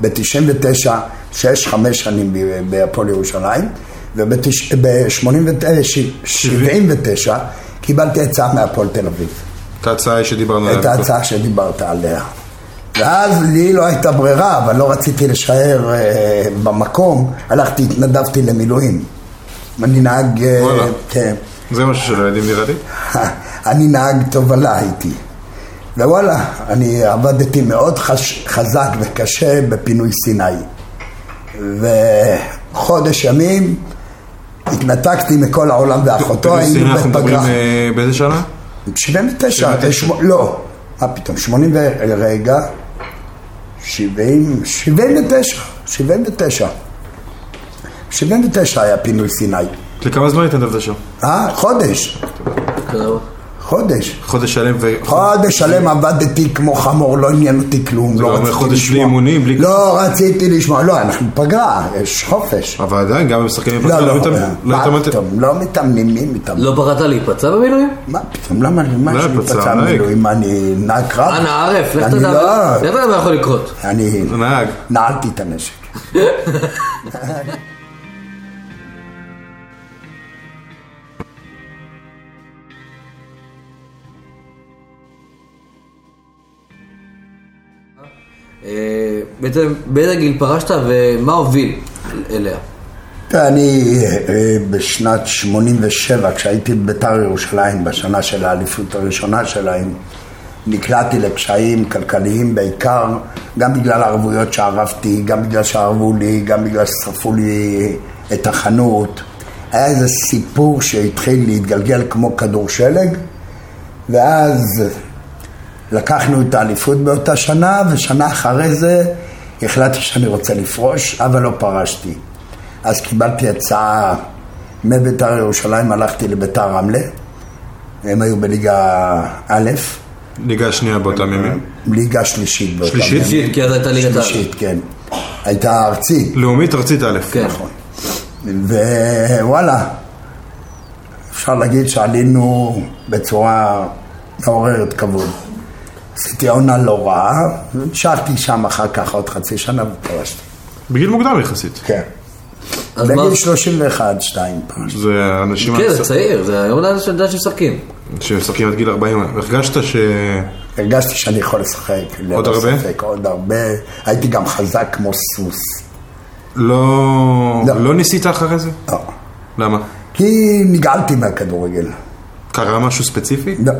ב-99, שש, חמש שנים בהפועל ירושלים, וב-79 קיבלתי הצעה מהפועל תל אביב. את ההצעה שדיברנו עליה. את ההצעה שדיברת עליה. ואז לי לא הייתה ברירה, אבל לא רציתי להישאר אה, במקום, הלכתי, התנדבתי למילואים. אני נהג... אה, וואלה. כן. זה משהו שלא יודעים נראה לי. אני נהג תובלה הייתי. ווואלה, אני עבדתי מאוד חש, חזק וקשה בפינוי סיני. וחודש ימים התנתקתי מכל העולם ואחותו, היינו אנחנו מדברים בפגרה. אה, באיזה שנה? 79, 79. שמו- לא, מה פתאום, 80 ו... רגע, 70, 79, 79. 79 היה פינוי סיני. לכמה זמן התנדבת שם? אה, חודש. חודש. חודש שלם ו... חודש שלם עבדתי כמו חמור, לא עניין אותי כלום. לא רציתי חודש בלי לשמוע. אימונים, בלי- לא רציתי לשמוע, לא, אנחנו פגרה, יש חופש. אבל עדיין, גם בשחקנים לא, לא, לא מה התאמנתם? פתאום, לא מתאמנים, מי מתאמן? לא פחדת להיפצע במילואים? מה פתאום, למה מה לא יש לי פצע, פצע נהג. מילואים? מה, אני נהג קרב? אנא ערף, לך אני תדע, לא, מה יכול לקרות. אני נהג. נעלתי את הנשק. באיזה גיל פרשת ומה הוביל אליה? אני אה, בשנת 87, כשהייתי בביתר ירושלים, בשנה של האליפות הראשונה שלהם, נקלעתי לקשיים כלכליים בעיקר, גם בגלל הערבויות שערבתי, גם בגלל שערבו לי, גם בגלל ששרפו לי את החנות. היה איזה סיפור שהתחיל להתגלגל כמו כדור שלג, ואז לקחנו את האליפות באותה שנה, ושנה אחרי זה החלטתי שאני רוצה לפרוש, אבל לא פרשתי. אז קיבלתי הצעה מביתר ירושלים, הלכתי לביתר רמלה, הם היו בליגה א', ליגה שנייה באותם ימים. ליגה שלישית באותם שלישית? ימים. שלישית, כי אז הייתה ליגת העל. שלישית, כן. הייתה ארצית, לאומית ארצית א'. כן. נכון. ווואלה, אפשר להגיד שעלינו בצורה מעוררת כבוד. עשיתי עונה לא רעה, ונשארתי שם אחר כך עוד חצי שנה ופרשתי. בגיל מוקדם יחסית. כן. בגיל 31, 2 פרשתי. זה אנשים כן, זה צעיר, זה היום שאתה שמשחקים. שמשחקים עד גיל 40. הרגשת ש... הרגשתי שאני יכול לשחק. עוד הרבה? עוד הרבה. הייתי גם חזק כמו סוס. לא... לא. לא ניסית אחרי זה? לא. למה? כי נגעלתי מהכדורגל. קרה משהו ספציפי? לא.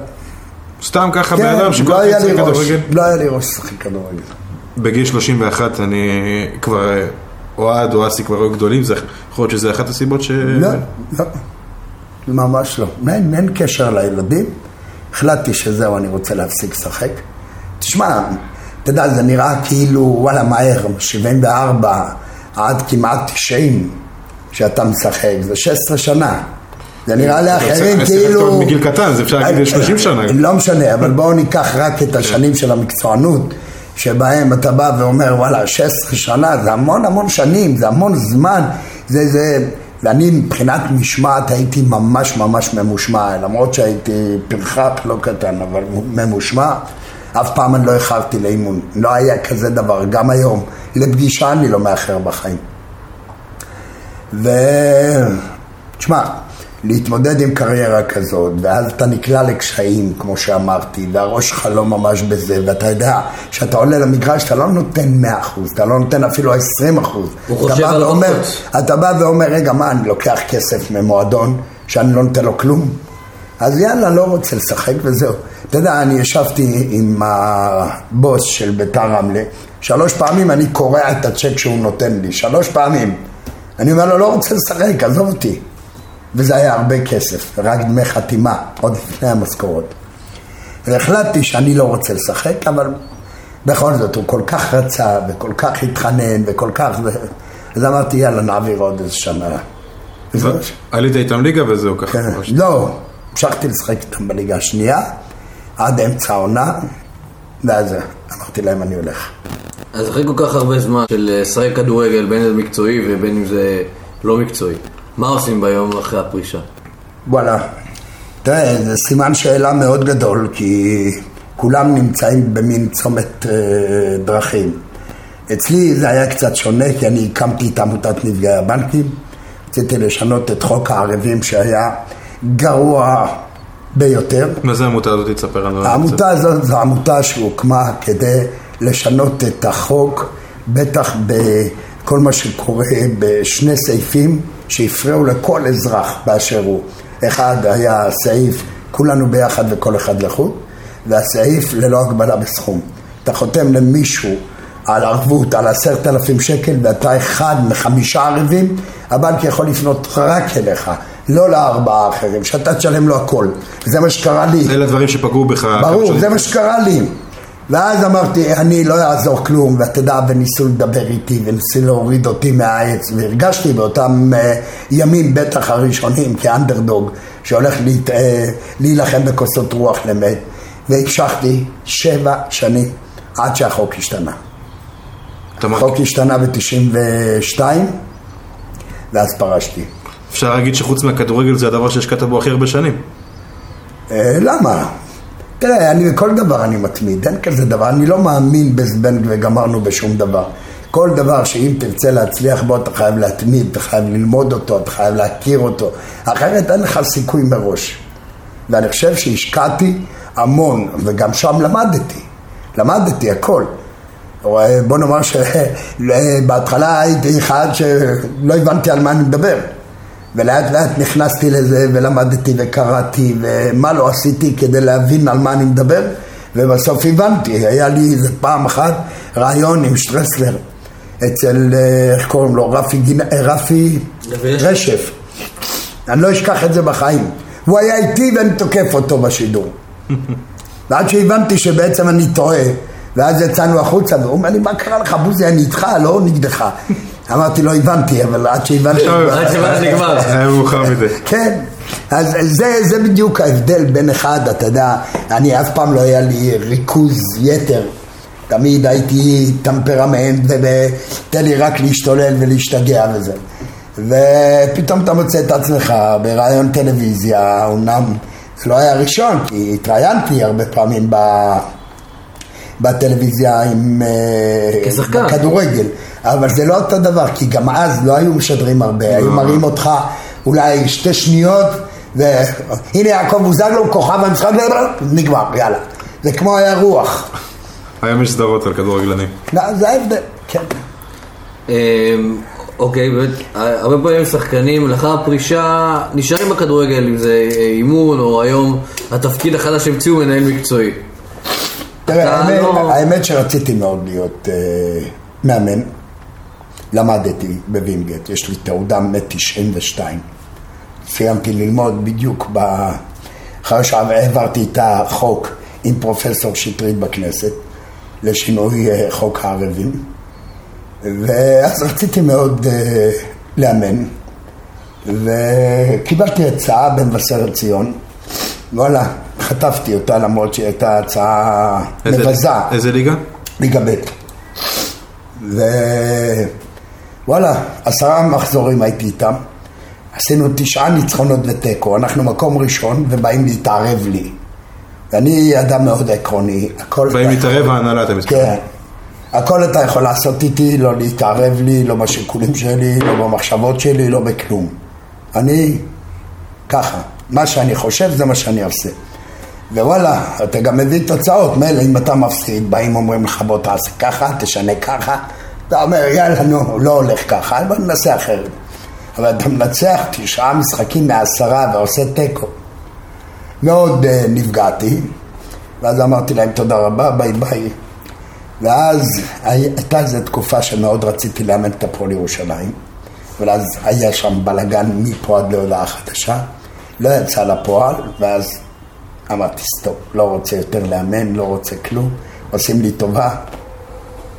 סתם ככה בן כן, אדם שכל לא היה לי ראש. כדורגל? לא היה לי ראש לשחק כדורגל. בגיל 31 אני כבר... אוהד או אסי כבר היו גדולים, זה יכול להיות שזה אחת הסיבות ש... לא, לא. ממש לא. אין, אין קשר לילדים. החלטתי שזהו, אני רוצה להפסיק לשחק. תשמע, אתה יודע, זה נראה כאילו, וואלה, מהר, 74 עד כמעט 90 שאתה משחק, זה 16 שנה. זה נראה לאחרים צריך כאילו... מגיל קטן, זה אפשר להגיד 30 שנה. לא משנה, אבל בואו ניקח רק את השנים של המקצוענות, שבהם אתה בא ואומר, וואלה, 16 שנה, זה המון המון שנים, זה המון זמן, זה זה... ואני מבחינת משמעת הייתי ממש ממש ממושמע, למרות שהייתי פרחח לא קטן, אבל ממושמע. אף פעם אני לא איחרתי לאימון, לא היה כזה דבר, גם היום. לפגישה אני לא מאחר בחיים. ו... תשמע, להתמודד עם קריירה כזאת, ואז אתה נקלע לקשיים, כמו שאמרתי, והראש שלך לא ממש בזה, ואתה יודע שאתה עולה למגרש, אתה לא נותן 100%, אתה לא נותן אפילו 20%. הוא אתה חושב על ואומר. אתה בא ואומר, רגע, מה, אני לוקח כסף ממועדון שאני לא נותן לו כלום? אז יאללה, לא רוצה לשחק וזהו. אתה יודע, אני ישבתי עם הבוס של ביתר רמלה, שלוש פעמים אני קורע את הצ'ק שהוא נותן לי, שלוש פעמים. אני אומר לו, לא רוצה לשחק, עזוב אותי. וזה היה הרבה כסף, רק דמי חתימה, עוד לפני המשכורות. והחלטתי שאני לא רוצה לשחק, אבל בכל זאת, הוא כל כך רצה, וכל כך התחנן, וכל כך... אז אמרתי, יאללה, נעביר עוד איזה שנה. עלית איתם ליגה וזהו ככה. כן. לא, המשכתי לשחק איתם בליגה השנייה, עד אמצע העונה, ואז אמרתי להם, אני הולך. אז אחרי כל כך הרבה זמן של אה, לשחק כדורגל, בין אם זה מקצועי ובין אם זה לא מקצועי, מה עושים ביום אחרי הפרישה? וואלה, תראה, זה סימן שאלה מאוד גדול, כי כולם נמצאים במין צומת אה, דרכים. אצלי זה היה קצת שונה, כי אני הקמתי את עמותת נפגעי הבנקים, רציתי לשנות את חוק הערבים שהיה גרוע ביותר. מה זה העמותה הזאת? תספר לנו. העמותה הזאת זו עמותה שהוקמה כדי לשנות את החוק, בטח בכל מה שקורה בשני סעיפים שהפריעו לכל אזרח באשר הוא. אחד היה סעיף כולנו ביחד וכל אחד לחוד, והסעיף ללא הגבלה בסכום. אתה חותם למישהו על ערבות על עשרת אלפים שקל ואתה אחד מחמישה ערבים, הבנק יכול לפנות רק אליך, לא לארבעה האחרים, שאתה תשלם לו הכל. זה מה שקרה לי. אלה דברים שפגעו בך. ברור, זה מה שקרה לי. ואז אמרתי, אני לא אעזור כלום, ואתה יודע, וניסו לדבר איתי, וניסו להוריד אותי מהעץ, והרגשתי באותם uh, ימים, בטח הראשונים, כאנדרדוג, שהולך להת, uh, להילחם בכוסות רוח למת, והמשכתי שבע שנים עד שהחוק השתנה. החוק השתנה ב-92, ואז פרשתי. אפשר להגיד שחוץ מהכדורגל זה הדבר שהשקעת בו הכי הרבה שנים. אה, למה? תראה, אני בכל דבר אני מתמיד, אין כזה דבר, אני לא מאמין בזבנג וגמרנו בשום דבר. כל דבר שאם תרצה להצליח בו אתה חייב להתמיד, אתה חייב ללמוד אותו, אתה חייב להכיר אותו, אחרת אין לך סיכוי מראש. ואני חושב שהשקעתי המון, וגם שם למדתי, למדתי הכל. בוא נאמר שבהתחלה הייתי אחד שלא הבנתי על מה אני מדבר. ולאט לאט נכנסתי לזה ולמדתי וקראתי ומה לא עשיתי כדי להבין על מה אני מדבר ובסוף הבנתי, היה לי איזה פעם אחת רעיון עם שטרסלר אצל, אה, איך קוראים לו, רפי, גינה, אה, רפי רשף. אני לא אשכח את זה בחיים. הוא היה איתי ואני תוקף אותו בשידור. ועד שהבנתי שבעצם אני טועה ואז יצאנו החוצה והוא אומר לי מה קרה לך בוזי? אני איתך לא נגדך אמרתי לא הבנתי, אבל עד שהבנתי... עד שהבנתי נגמר. היה מאוחר מדי. כן, אז זה, זה בדיוק ההבדל בין אחד, אתה יודע, אני אף פעם לא היה לי ריכוז יתר. תמיד הייתי טמפרמנט ותן לי רק להשתולל ולהשתגע וזה. ופתאום אתה מוצא את עצמך ברעיון טלוויזיה, אמנם זה לא היה ראשון, כי התראיינתי הרבה פעמים ב... בטלוויזיה עם... אה, כשחקן. בכדורגל. אבל זה לא אותו דבר, כי גם אז לא היו משדרים הרבה, היו מראים אותך אולי שתי שניות, והנה יעקב בוזגלו, כוכב המשחק, נגמר, יאללה. זה כמו היה רוח. היום יש סדרות על כדורגלנים. לא, זה ההבדל, כן. אמ, אוקיי, באמת, הרבה פעמים שחקנים לאחר הפרישה נשארים בכדורגל, אם זה אימון או היום התפקיד החדש שהמציאו מנהל מקצועי. תראה, האמת, לא- האמת שרציתי מאוד להיות uh, מאמן. למדתי בווינגייט, יש לי תעודה מ-92. סיימתי ללמוד בדיוק ב... אחרי שהעברתי את החוק עם פרופסור שטרית בכנסת לשינוי אה, חוק הערבים ואז רציתי מאוד uh, לאמן וקיבלתי הצעה במבשרת ציון וואלה, חטפתי אותה למרות שהיא הייתה הצעה איזה, מבזה איזה ליגה? ליגה ב' ו... וואלה, עשרה מחזורים הייתי איתם. עשינו תשעה ניצחונות ותיקו, אנחנו מקום ראשון ובאים להתערב לי. ואני אדם מאוד עקרוני, הכל... באים להתערב ההנהלה, אתה מסתכל. כן. הכל אתה יכול לעשות איתי, לא להתערב לי, לא בשיקולים שלי, לא במחשבות שלי, לא בכלום. אני ככה, מה שאני חושב זה מה שאני עושה. ווואלה, אתה גם מביא תוצאות, מילא אם אתה מפסיד, באים אומרים לך בוא תעשה ככה, תשנה ככה, אתה אומר, יאללה, נו, לא הולך ככה, בוא ננסה אחרת. אבל אתה מנצח תשעה משחקים מעשרה ועושה תיקו. מאוד uh, נפגעתי, ואז אמרתי להם תודה רבה, ביי ביי. ואז הייתה איזו תקופה שמאוד רציתי לאמן את הפועל ירושלים, ואז היה שם בלאגן מפה עד להודעה חדשה. לא יצא לפועל, ואז אמרתי, stop, לא רוצה יותר לאמן, לא רוצה כלום, עושים לי טובה,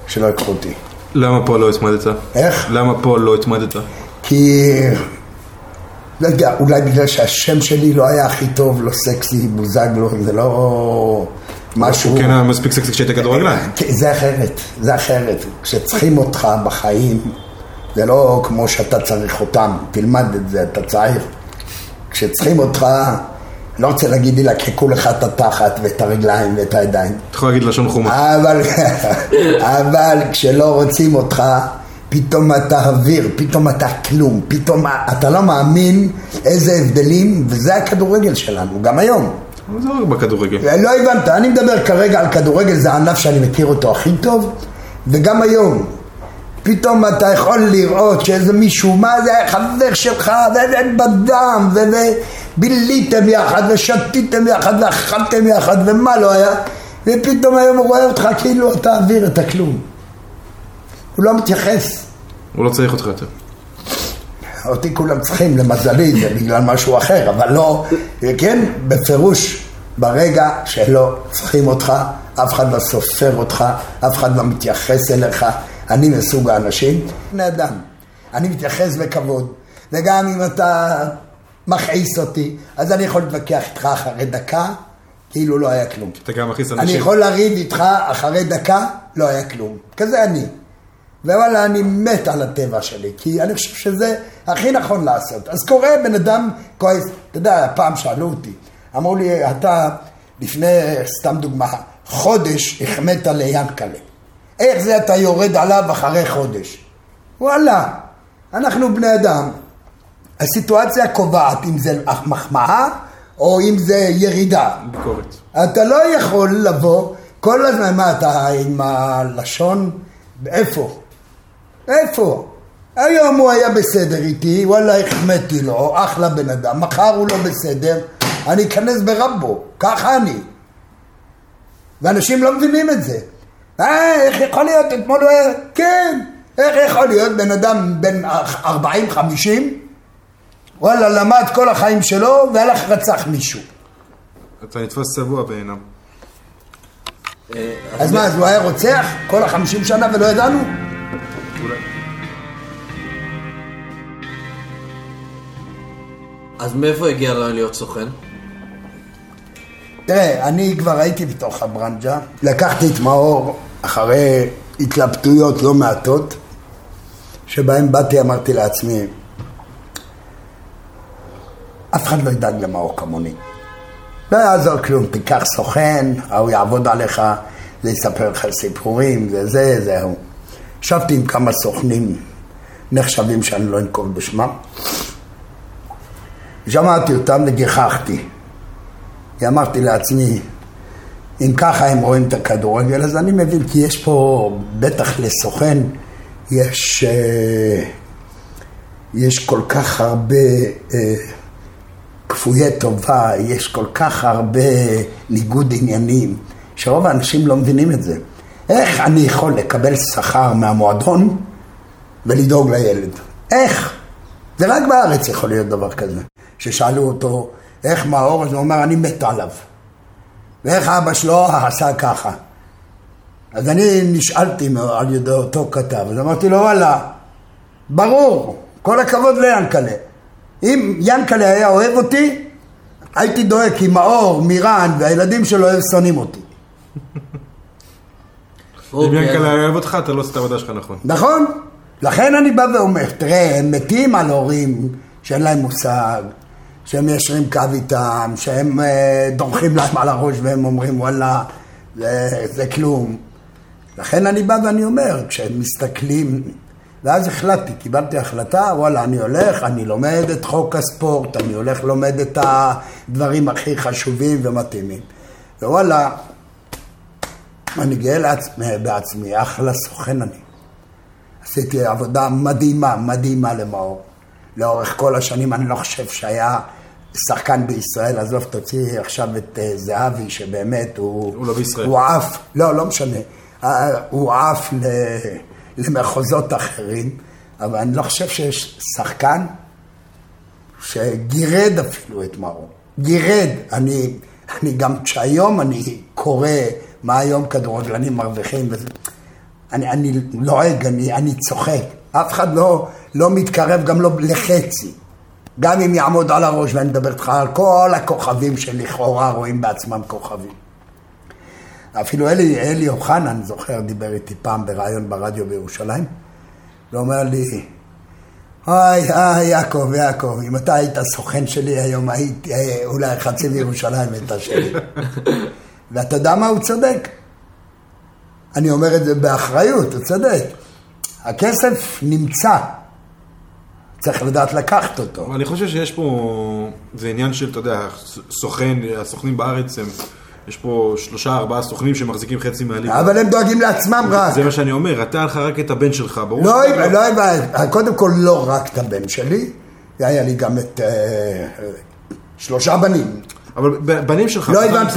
שלא יקחו אותי. למה פה לא התמדת? איך? למה פה לא התמדת? כי... לא יודע, אולי בגלל שהשם שלי לא היה הכי טוב, לא סקסי, בוזגלו, זה לא משהו... הוא כן היה מספיק סקסי כשהיית כדורגלן. כן, זה אחרת, זה אחרת. כשצריכים אותך בחיים, זה לא כמו שאתה צריך אותם, תלמד את זה, אתה צעיר. כשצריכים אותך, לא רוצה להגיד לי, לקחו לך את התחת ואת הרגליים ואת הידיים. אתה יכול להגיד לשון חומה. אבל, אבל כשלא רוצים אותך, פתאום אתה אוויר, פתאום אתה כלום, פתאום אתה לא מאמין איזה הבדלים, וזה הכדורגל שלנו, גם היום. זה לא רק בכדורגל. לא הבנת, אני מדבר כרגע על כדורגל, זה הענף שאני מכיר אותו הכי טוב, וגם היום. פתאום אתה יכול לראות שאיזה מישהו, מה זה חבר שלך, וזה בדם, וביליתם יחד, ושתיתם יחד, ואכלתם יחד, ומה לא היה, ופתאום היום הוא רואה אותך כאילו אתה אוויר את הכלום. הוא לא מתייחס. הוא לא צריך אותך יותר. אותי כולם צריכים, למזלי, זה בגלל משהו אחר, אבל לא, כן, בפירוש, ברגע שלא צריכים אותך, אף אחד לא סופר אותך, אף אחד לא מתייחס אליך, אני מסוג האנשים, בני אדם, אני מתייחס בכבוד, וגם אם אתה מכעיס אותי, אז אני יכול להתווכח איתך אחרי דקה, כאילו לא היה כלום. אתה גם מכניס אני אנשים. יכול לריב איתך אחרי דקה, לא היה כלום. כזה אני. ווואלה, אני מת על הטבע שלי, כי אני חושב שזה הכי נכון לעשות. אז קורה בן אדם כועס, אתה יודע, פעם שאלו אותי, אמרו לי, אתה לפני, סתם דוגמה, חודש החמאת ליענקלה. איך זה אתה יורד עליו אחרי חודש? וואלה, אנחנו בני אדם. הסיטואציה קובעת אם זה מחמאה או אם זה ירידה. ביקורת. אתה לא יכול לבוא כל הזמן, מה אתה עם הלשון? איפה? איפה? היום הוא היה בסדר איתי, וואלה החמאתי לו, אחלה בן אדם, מחר הוא לא בסדר, אני אכנס ברמבו, ככה אני. ואנשים לא מבינים את זה. אה, איך יכול להיות, אתמול הוא היה, כן, איך יכול להיות בן אדם בן 40-50, וואלה למד כל החיים שלו והלך רצח מישהו. אתה נתפס צבוע בעינם. אז מה, אז הוא היה רוצח כל החמישים שנה ולא ידענו? אז מאיפה הגיע הרעיון להיות סוכן? תראה, אני כבר הייתי בתוך הברנג'ה, לקחתי את מאור אחרי התלבטויות לא מעטות, שבהם באתי, אמרתי לעצמי, אף אחד לא ידאג למאור כמוני. לא יעזור כלום, תיקח סוכן, ההוא יעבוד עליך, זה יספר לך סיפורים, זה זה, זהו. ישבתי עם כמה סוכנים נחשבים שאני לא אנקוב בשמם. שמעתי אותם וגיחכתי. אמרתי לעצמי, אם ככה הם רואים את הכדורגל, אז אני מבין, כי יש פה, בטח לסוכן, יש, אה, יש כל כך הרבה אה, כפויי טובה, יש כל כך הרבה ניגוד עניינים, שרוב האנשים לא מבינים את זה. איך אני יכול לקבל שכר מהמועדון ולדאוג לילד? איך? זה רק בארץ יכול להיות דבר כזה. ששאלו אותו, איך מאור? אז הוא אומר, אני מת עליו. ואיך אבא שלו עשה ככה. אז אני נשאלתי על ידי אותו כתב, אז אמרתי לו, וואלה, ברור, כל הכבוד ליאנקלה. אם ינקלה היה אוהב אותי, הייתי דואג כי מאור, מירן והילדים שלו היו שונאים אותי. אם אוקיי, ינקלה אז- אוהב אותך, אתה לא עושה את העבודה שלך נכון. נכון? לכן אני בא ואומר, תראה, הם מתים על הורים שאין להם מושג, שהם מיישרים קו איתם, שהם אה, דורכים להם על הראש והם אומרים, וואלה, זה, זה כלום. לכן אני בא ואני אומר, כשהם מסתכלים, ואז החלטתי, קיבלתי החלטה, וואלה, אני הולך, אני לומד את חוק הספורט, אני הולך לומד את הדברים הכי חשובים ומתאימים. ווואלה, אני גאה לעצמי, בעצמי, אחלה סוכן אני. עשיתי עבודה מדהימה, מדהימה למאור. לאורך כל השנים אני לא חושב שהיה שחקן בישראל, עזוב, תוציא עכשיו את אה, זהבי, שבאמת הוא... הוא לא בישראל. הוא עף, לא, לא משנה. אה, הוא עף ל- למחוזות אחרים, אבל אני לא חושב שיש שחקן שגירד אפילו את מאור. גירד. אני, אני גם כשהיום אני קורא מה היום כדורגלנים מרוויחים אני, אני לועג, אני, אני צוחק. אף אחד לא, לא מתקרב גם לא לחצי. גם אם יעמוד על הראש, ואני מדבר איתך על כל הכוכבים שלכאורה רואים בעצמם כוכבים. אפילו אלי, אלי אוחנה, אני זוכר, דיבר איתי פעם בריאיון ברדיו בירושלים, ואומר לי, אוי, אוי, יעקב, יעקב, אם אתה היית סוכן שלי היום, הייתי, אה, אולי חצי מירושלים הייתה שלי. ואתה יודע מה? הוא צודק. אני אומר את זה באחריות, הוא צודק. הכסף נמצא, צריך לדעת לקחת אותו. אני חושב שיש פה, זה עניין של, אתה יודע, סוכן, הסוכנים בארץ הם... יש פה שלושה, ארבעה סוכנים שמחזיקים חצי מהליגה. אבל הם דואגים לעצמם רק. זה מה שאני אומר, אתה לך רק את הבן שלך, ברור. לא, לא, קודם כל לא רק את הבן שלי, היה לי גם את אה, שלושה בנים. אבל בנים שלך, לא הבנת,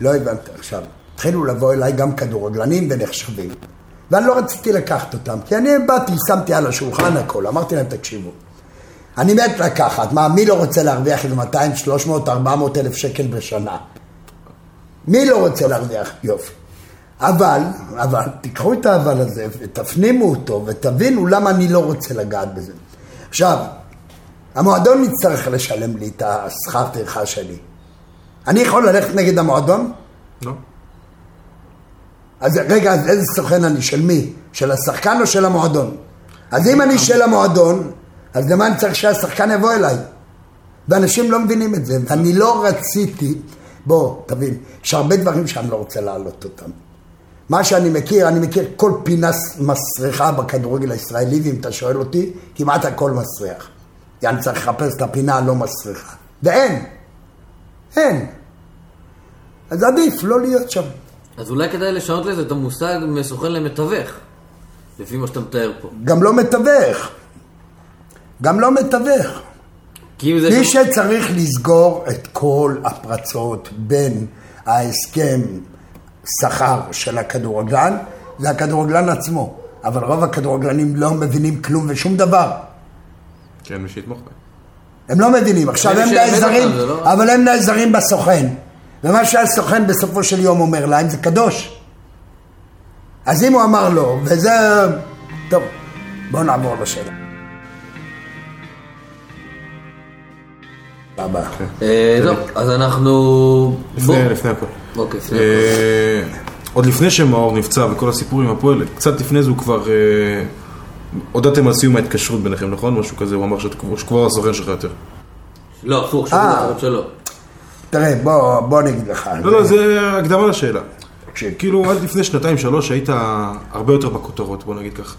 לא הבנת. עכשיו, התחילו לבוא אליי גם כדורגלנים ונחשבים. ואני לא רציתי לקחת אותם, כי אני באתי, שמתי על השולחן הכל, אמרתי להם, תקשיבו, אני מת לקחת, מה, מי לא רוצה להרוויח איזה 200, 300, 400 אלף שקל בשנה? מי לא רוצה להרוויח? יופי. אבל, אבל, תיקחו את האבל הזה ותפנימו אותו ותבינו למה אני לא רוצה לגעת בזה. עכשיו, המועדון יצטרך לשלם לי את השכר טרחה שלי. אני יכול ללכת נגד המועדון? לא. אז רגע, אז איזה סוכן אני? של מי? של השחקן או של המועדון? אז אם אני של המועדון, אז למה אני צריך שהשחקן יבוא אליי? ואנשים לא מבינים את זה, ואני לא רציתי, בוא, תבין, יש הרבה דברים שאני לא רוצה להעלות אותם. מה שאני מכיר, אני מכיר כל פינה מסריחה בכדורגל הישראלי, ואם אתה שואל אותי, כמעט הכל מסריח. אני צריך לחפש את הפינה הלא מסריחה. ואין. אין. אז עדיף לא להיות שם. אז אולי כדאי לשנות לזה את המושג מסוכן למתווך, לפי מה שאתה מתאר פה. גם לא מתווך. גם לא מתווך. מי ש... שצריך לסגור את כל הפרצות בין ההסכם שכר של הכדורגלן, זה הכדורגלן עצמו. אבל רוב הכדורגלנים לא מבינים כלום ושום דבר. כן, מי שיתמוך בהם. הם לא מבינים. עכשיו הם נעזרים, לא... אבל הם נעזרים בסוכן. ומה שהסוכן בסופו של יום אומר להם זה קדוש. אז אם הוא אמר לא, וזה... טוב, בואו נעבור לשאלה. הבא. אה, טוב, אז אנחנו... לפני הכל. אוקיי, לפני אה, הכל. עוד לפני שמאור נפצע וכל הסיפור עם הפועל, קצת לפני זה הוא כבר... אה, הודעתם על סיום ההתקשרות ביניכם, נכון? משהו כזה, הוא אמר שכבר הסוכן שלך יותר. לא, הפוך, שהוא אה, שלו. תראה, בוא, בוא אני אגיד לך. לא, לא, זה הקדמה לשאלה. כאילו, עד לפני שנתיים, שלוש, היית הרבה יותר בכותרות, בוא נגיד ככה.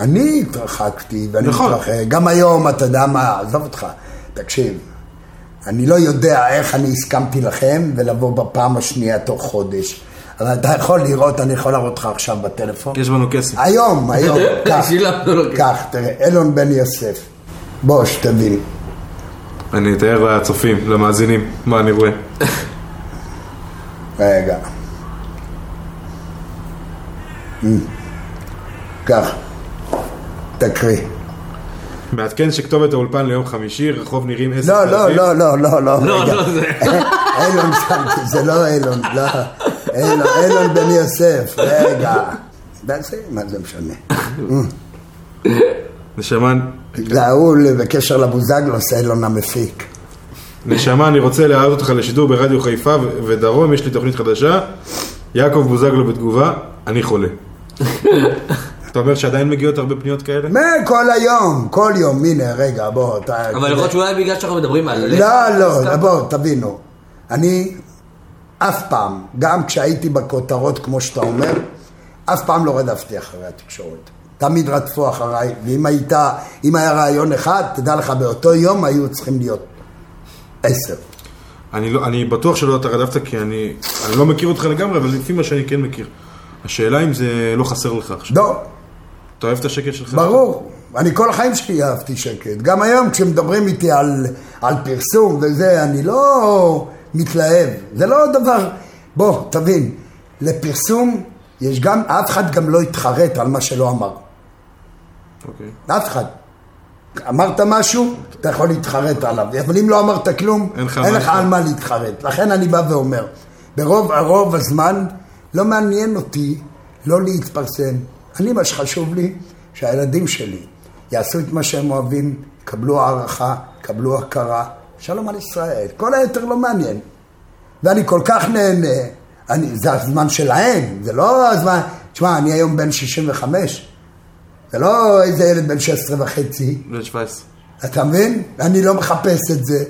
אני התרחקתי, ואני נכון. מתרחק. גם היום, אתה יודע מה, עזוב אותך, תקשיב, אני לא יודע איך אני הסכמתי לכם ולבוא בפעם השנייה תוך חודש. אבל אתה יכול לראות, אני יכול להראות לך עכשיו בטלפון. יש לנו כסף. היום, היום, קח, קח, תראה, אילון בן יוסף. בוא, שתבין. אני אתאר לצופים, למאזינים, מה אני רואה. רגע. קח, תקריא. מעדכן שכתובת האולפן ליום חמישי, רחוב נירים עשר תל לא לא, לא, לא, לא, לא, לא, לא, לא, לא זה. אילון שמתי, זה לא אילון, לא. אילון, אילון בן יוסף, רגע. מה זה משנה? נשמה... זה ההוא בקשר לבוזגלוס, אילון המפיק. נשמה, אני רוצה להעלות אותך לשידור ברדיו חיפה ודרום, יש לי תוכנית חדשה. יעקב בוזגלו בתגובה, אני חולה. אתה אומר שעדיין מגיעות הרבה פניות כאלה? מה, כל היום, כל יום, הנה, רגע, בוא, אתה... אבל יכול להיות שאולי בגלל שאנחנו מדברים על... לא, לא, בוא, תבינו. אני אף פעם, גם כשהייתי בכותרות, כמו שאתה אומר, אף פעם לא רדפתי אחרי התקשורת. תמיד רדפו אחריי, ואם היית, אם היה רעיון אחד, תדע לך, באותו יום היו צריכים להיות עשר. אני, לא, אני בטוח שלא אתה רדפת, כי אני, אני לא מכיר אותך לגמרי, אבל לפי מה שאני כן מכיר. השאלה אם זה לא חסר לך עכשיו. לא. אתה אוהב את השקט שלך? ברור. אני כל החיים שלי אהבתי שקט. גם היום כשמדברים איתי על, על פרסום וזה, אני לא מתלהב. זה לא דבר... בוא, תבין, לפרסום יש גם, אף אחד גם לא יתחרט על מה שלא אמר. אוקיי. אף אחד. אמרת משהו, אתה יכול להתחרט עליו, אבל אם לא אמרת כלום, אין לך אין לך. על מה להתחרט. לכן אני בא ואומר, ברוב הרוב הזמן לא מעניין אותי לא להתפרסם. אני, מה שחשוב לי, שהילדים שלי יעשו את מה שהם אוהבים, יקבלו הערכה, יקבלו הכרה, שלום על ישראל. כל היתר לא מעניין. ואני כל כך נהנה, אני, זה הזמן שלהם, זה לא הזמן, תשמע, אני היום בן 65, זה לא איזה ילד בן 16 וחצי, בן 17. אתה מבין? אני לא מחפש את זה,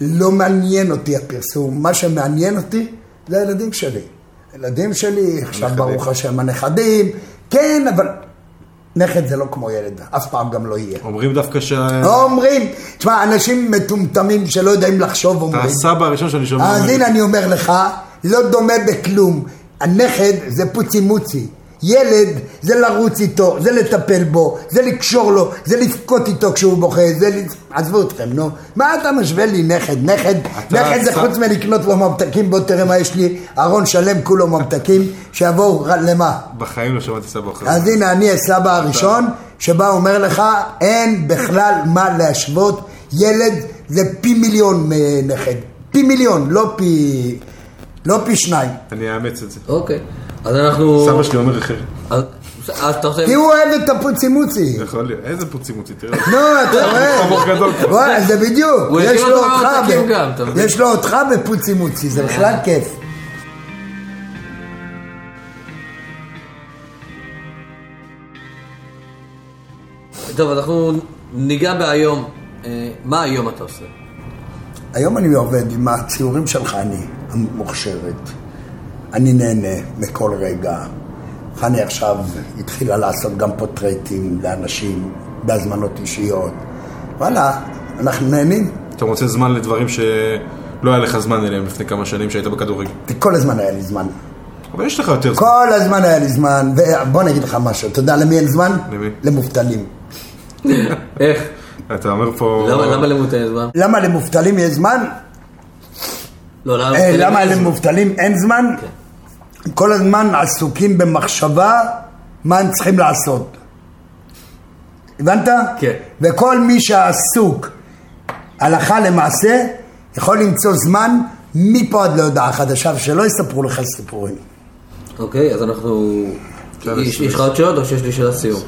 לא מעניין אותי הפרסום, מה שמעניין אותי זה הילדים שלי. הילדים שלי, עכשיו. ברוך השם הנכדים, כן, אבל נכד זה לא כמו ילד, אף פעם גם לא יהיה. אומרים דווקא שה... לא אומרים, תשמע, אנשים מטומטמים שלא יודעים לחשוב אתה אומרים. הסבא הראשון שאני שומע. אז. הנה אני אומר לך, לא דומה בכלום. הנכד זה פוצי מוצי. ילד זה לרוץ איתו, זה לטפל בו, זה לקשור לו, זה לבכות איתו כשהוא בוכה, זה... ל- עזבו אתכם, נו. מה אתה משווה לי נכד? נכד, נכד זה חוץ מלקנות לו ממתקים, בוא תראה מה יש לי, ארון שלם כולו ממתקים, שיבואו למה? בחיים לא שמעתי סבא אחר. אז הנה אני הסבא הראשון שבא אומר לך אין בכלל מה להשוות ילד זה פי מיליון מנכד פי מיליון לא פי לא פי שניים אני אאמץ את זה. אוקיי. אז אנחנו... סבא שלי אומר אחרת. אז אתה עושה... כי הוא אוהב את הפוצימוצי יכול להיות. איזה פוצימוצי, תראה. נו אתה רואה. וואי, זה בדיוק יש לו אותך? יש לו אותך בפוצימוצי זה בכלל כיף טוב, אנחנו ניגע בהיום. אה, מה היום אתה עושה? היום אני עובד עם הציורים של חני המוכשרת. אני נהנה מכל רגע. חני עכשיו התחילה לעשות גם פורטרטים לאנשים בהזמנות אישיות. וואלה, אנחנו נהנים. אתה מוצא זמן לדברים שלא היה לך זמן אליהם לפני כמה שנים שהיית בכדורגל. כל הזמן היה לי זמן. אבל יש לך יותר זמן. כל הזמן היה לי זמן. ובוא אני אגיד לך משהו, אתה יודע למי אין זמן? למי? למובטלים. איך? אתה אומר פה... למה למה למותן זמן? למה למובטלים יש זמן? לא, למה... אה? למובטלים אין זמן? כל הזמן עסוקים במחשבה מה הם צריכים לעשות. הבנת? כן. וכל מי שעסוק הלכה למעשה יכול למצוא זמן מפה עד להודעה חדשה ושלא יספרו לך סיפורים. אוקיי, אז אנחנו... יש לך עוד שאלות או שיש לי שאלה סיום?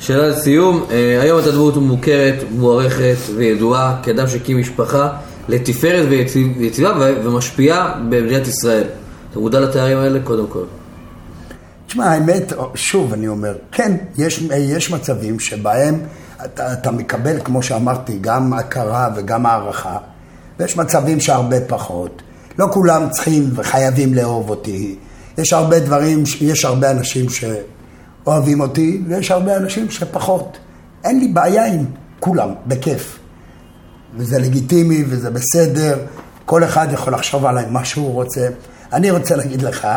שאלה לסיום, אה, היום אתה דמות מוכרת, מוערכת וידועה כאדם שהקים משפחה לתפארת ויציב- ויציבה ומשפיעה במדינת ישראל. אתה מודע לתארים האלה? קודם כל. תשמע, האמת, שוב אני אומר, כן, יש, יש מצבים שבהם אתה, אתה מקבל, כמו שאמרתי, גם הכרה וגם הערכה, ויש מצבים שהרבה פחות. לא כולם צריכים וחייבים לאהוב אותי. יש הרבה דברים, יש הרבה אנשים שאוהבים אותי, ויש הרבה אנשים שפחות. אין לי בעיה עם כולם, בכיף. וזה לגיטימי וזה בסדר, כל אחד יכול לחשוב עליי מה שהוא רוצה. אני רוצה להגיד לך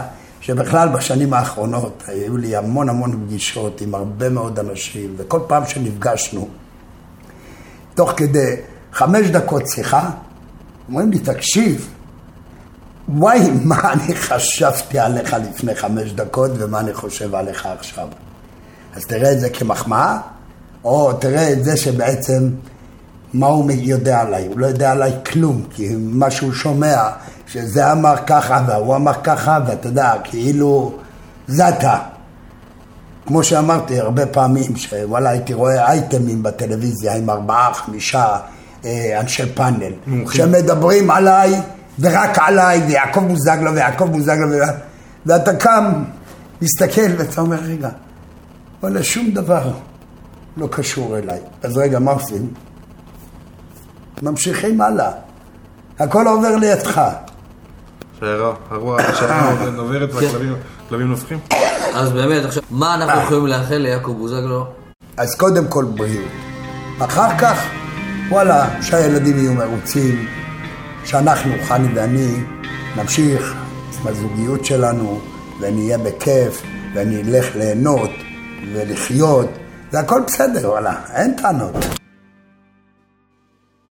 שבכלל בשנים האחרונות היו לי המון המון פגישות עם הרבה מאוד אנשים, וכל פעם שנפגשנו, תוך כדי חמש דקות שיחה, אומרים לי, תקשיב, וואי, מה אני חשבתי עליך לפני חמש דקות ומה אני חושב עליך עכשיו. אז תראה את זה כמחמאה, או תראה את זה שבעצם, מה הוא יודע עליי? הוא לא יודע עליי כלום, כי מה שהוא שומע, שזה אמר ככה והוא אמר ככה, ואתה יודע, כאילו, זה אתה. כמו שאמרתי הרבה פעמים, שוואלה הייתי רואה אייטמים בטלוויזיה עם ארבעה, חמישה אה, אנשי פאנל. שמדברים עליי ורק עליי, ויעקב בוזגלו ויעקב בוזגלו, ו- ואתה קם, מסתכל ואתה אומר, רגע, וואלה, שום דבר לא קשור אליי. אז רגע, מה עושים? ממשיכים הלאה. הכל עובר לידך. שיירה, הרוח, והכלבים נופחים. אז באמת, עכשיו, מה אנחנו יכולים לאחל ליעקב בוזגלו? אז קודם כל בריאות. אחר כך, וואלה, שהילדים יהיו מרוצים, שאנחנו, חני ואני, נמשיך עם הזוגיות שלנו, ונהיה בכיף, ונלך ליהנות ולחיות, והכל בסדר, וואלה, אין טענות.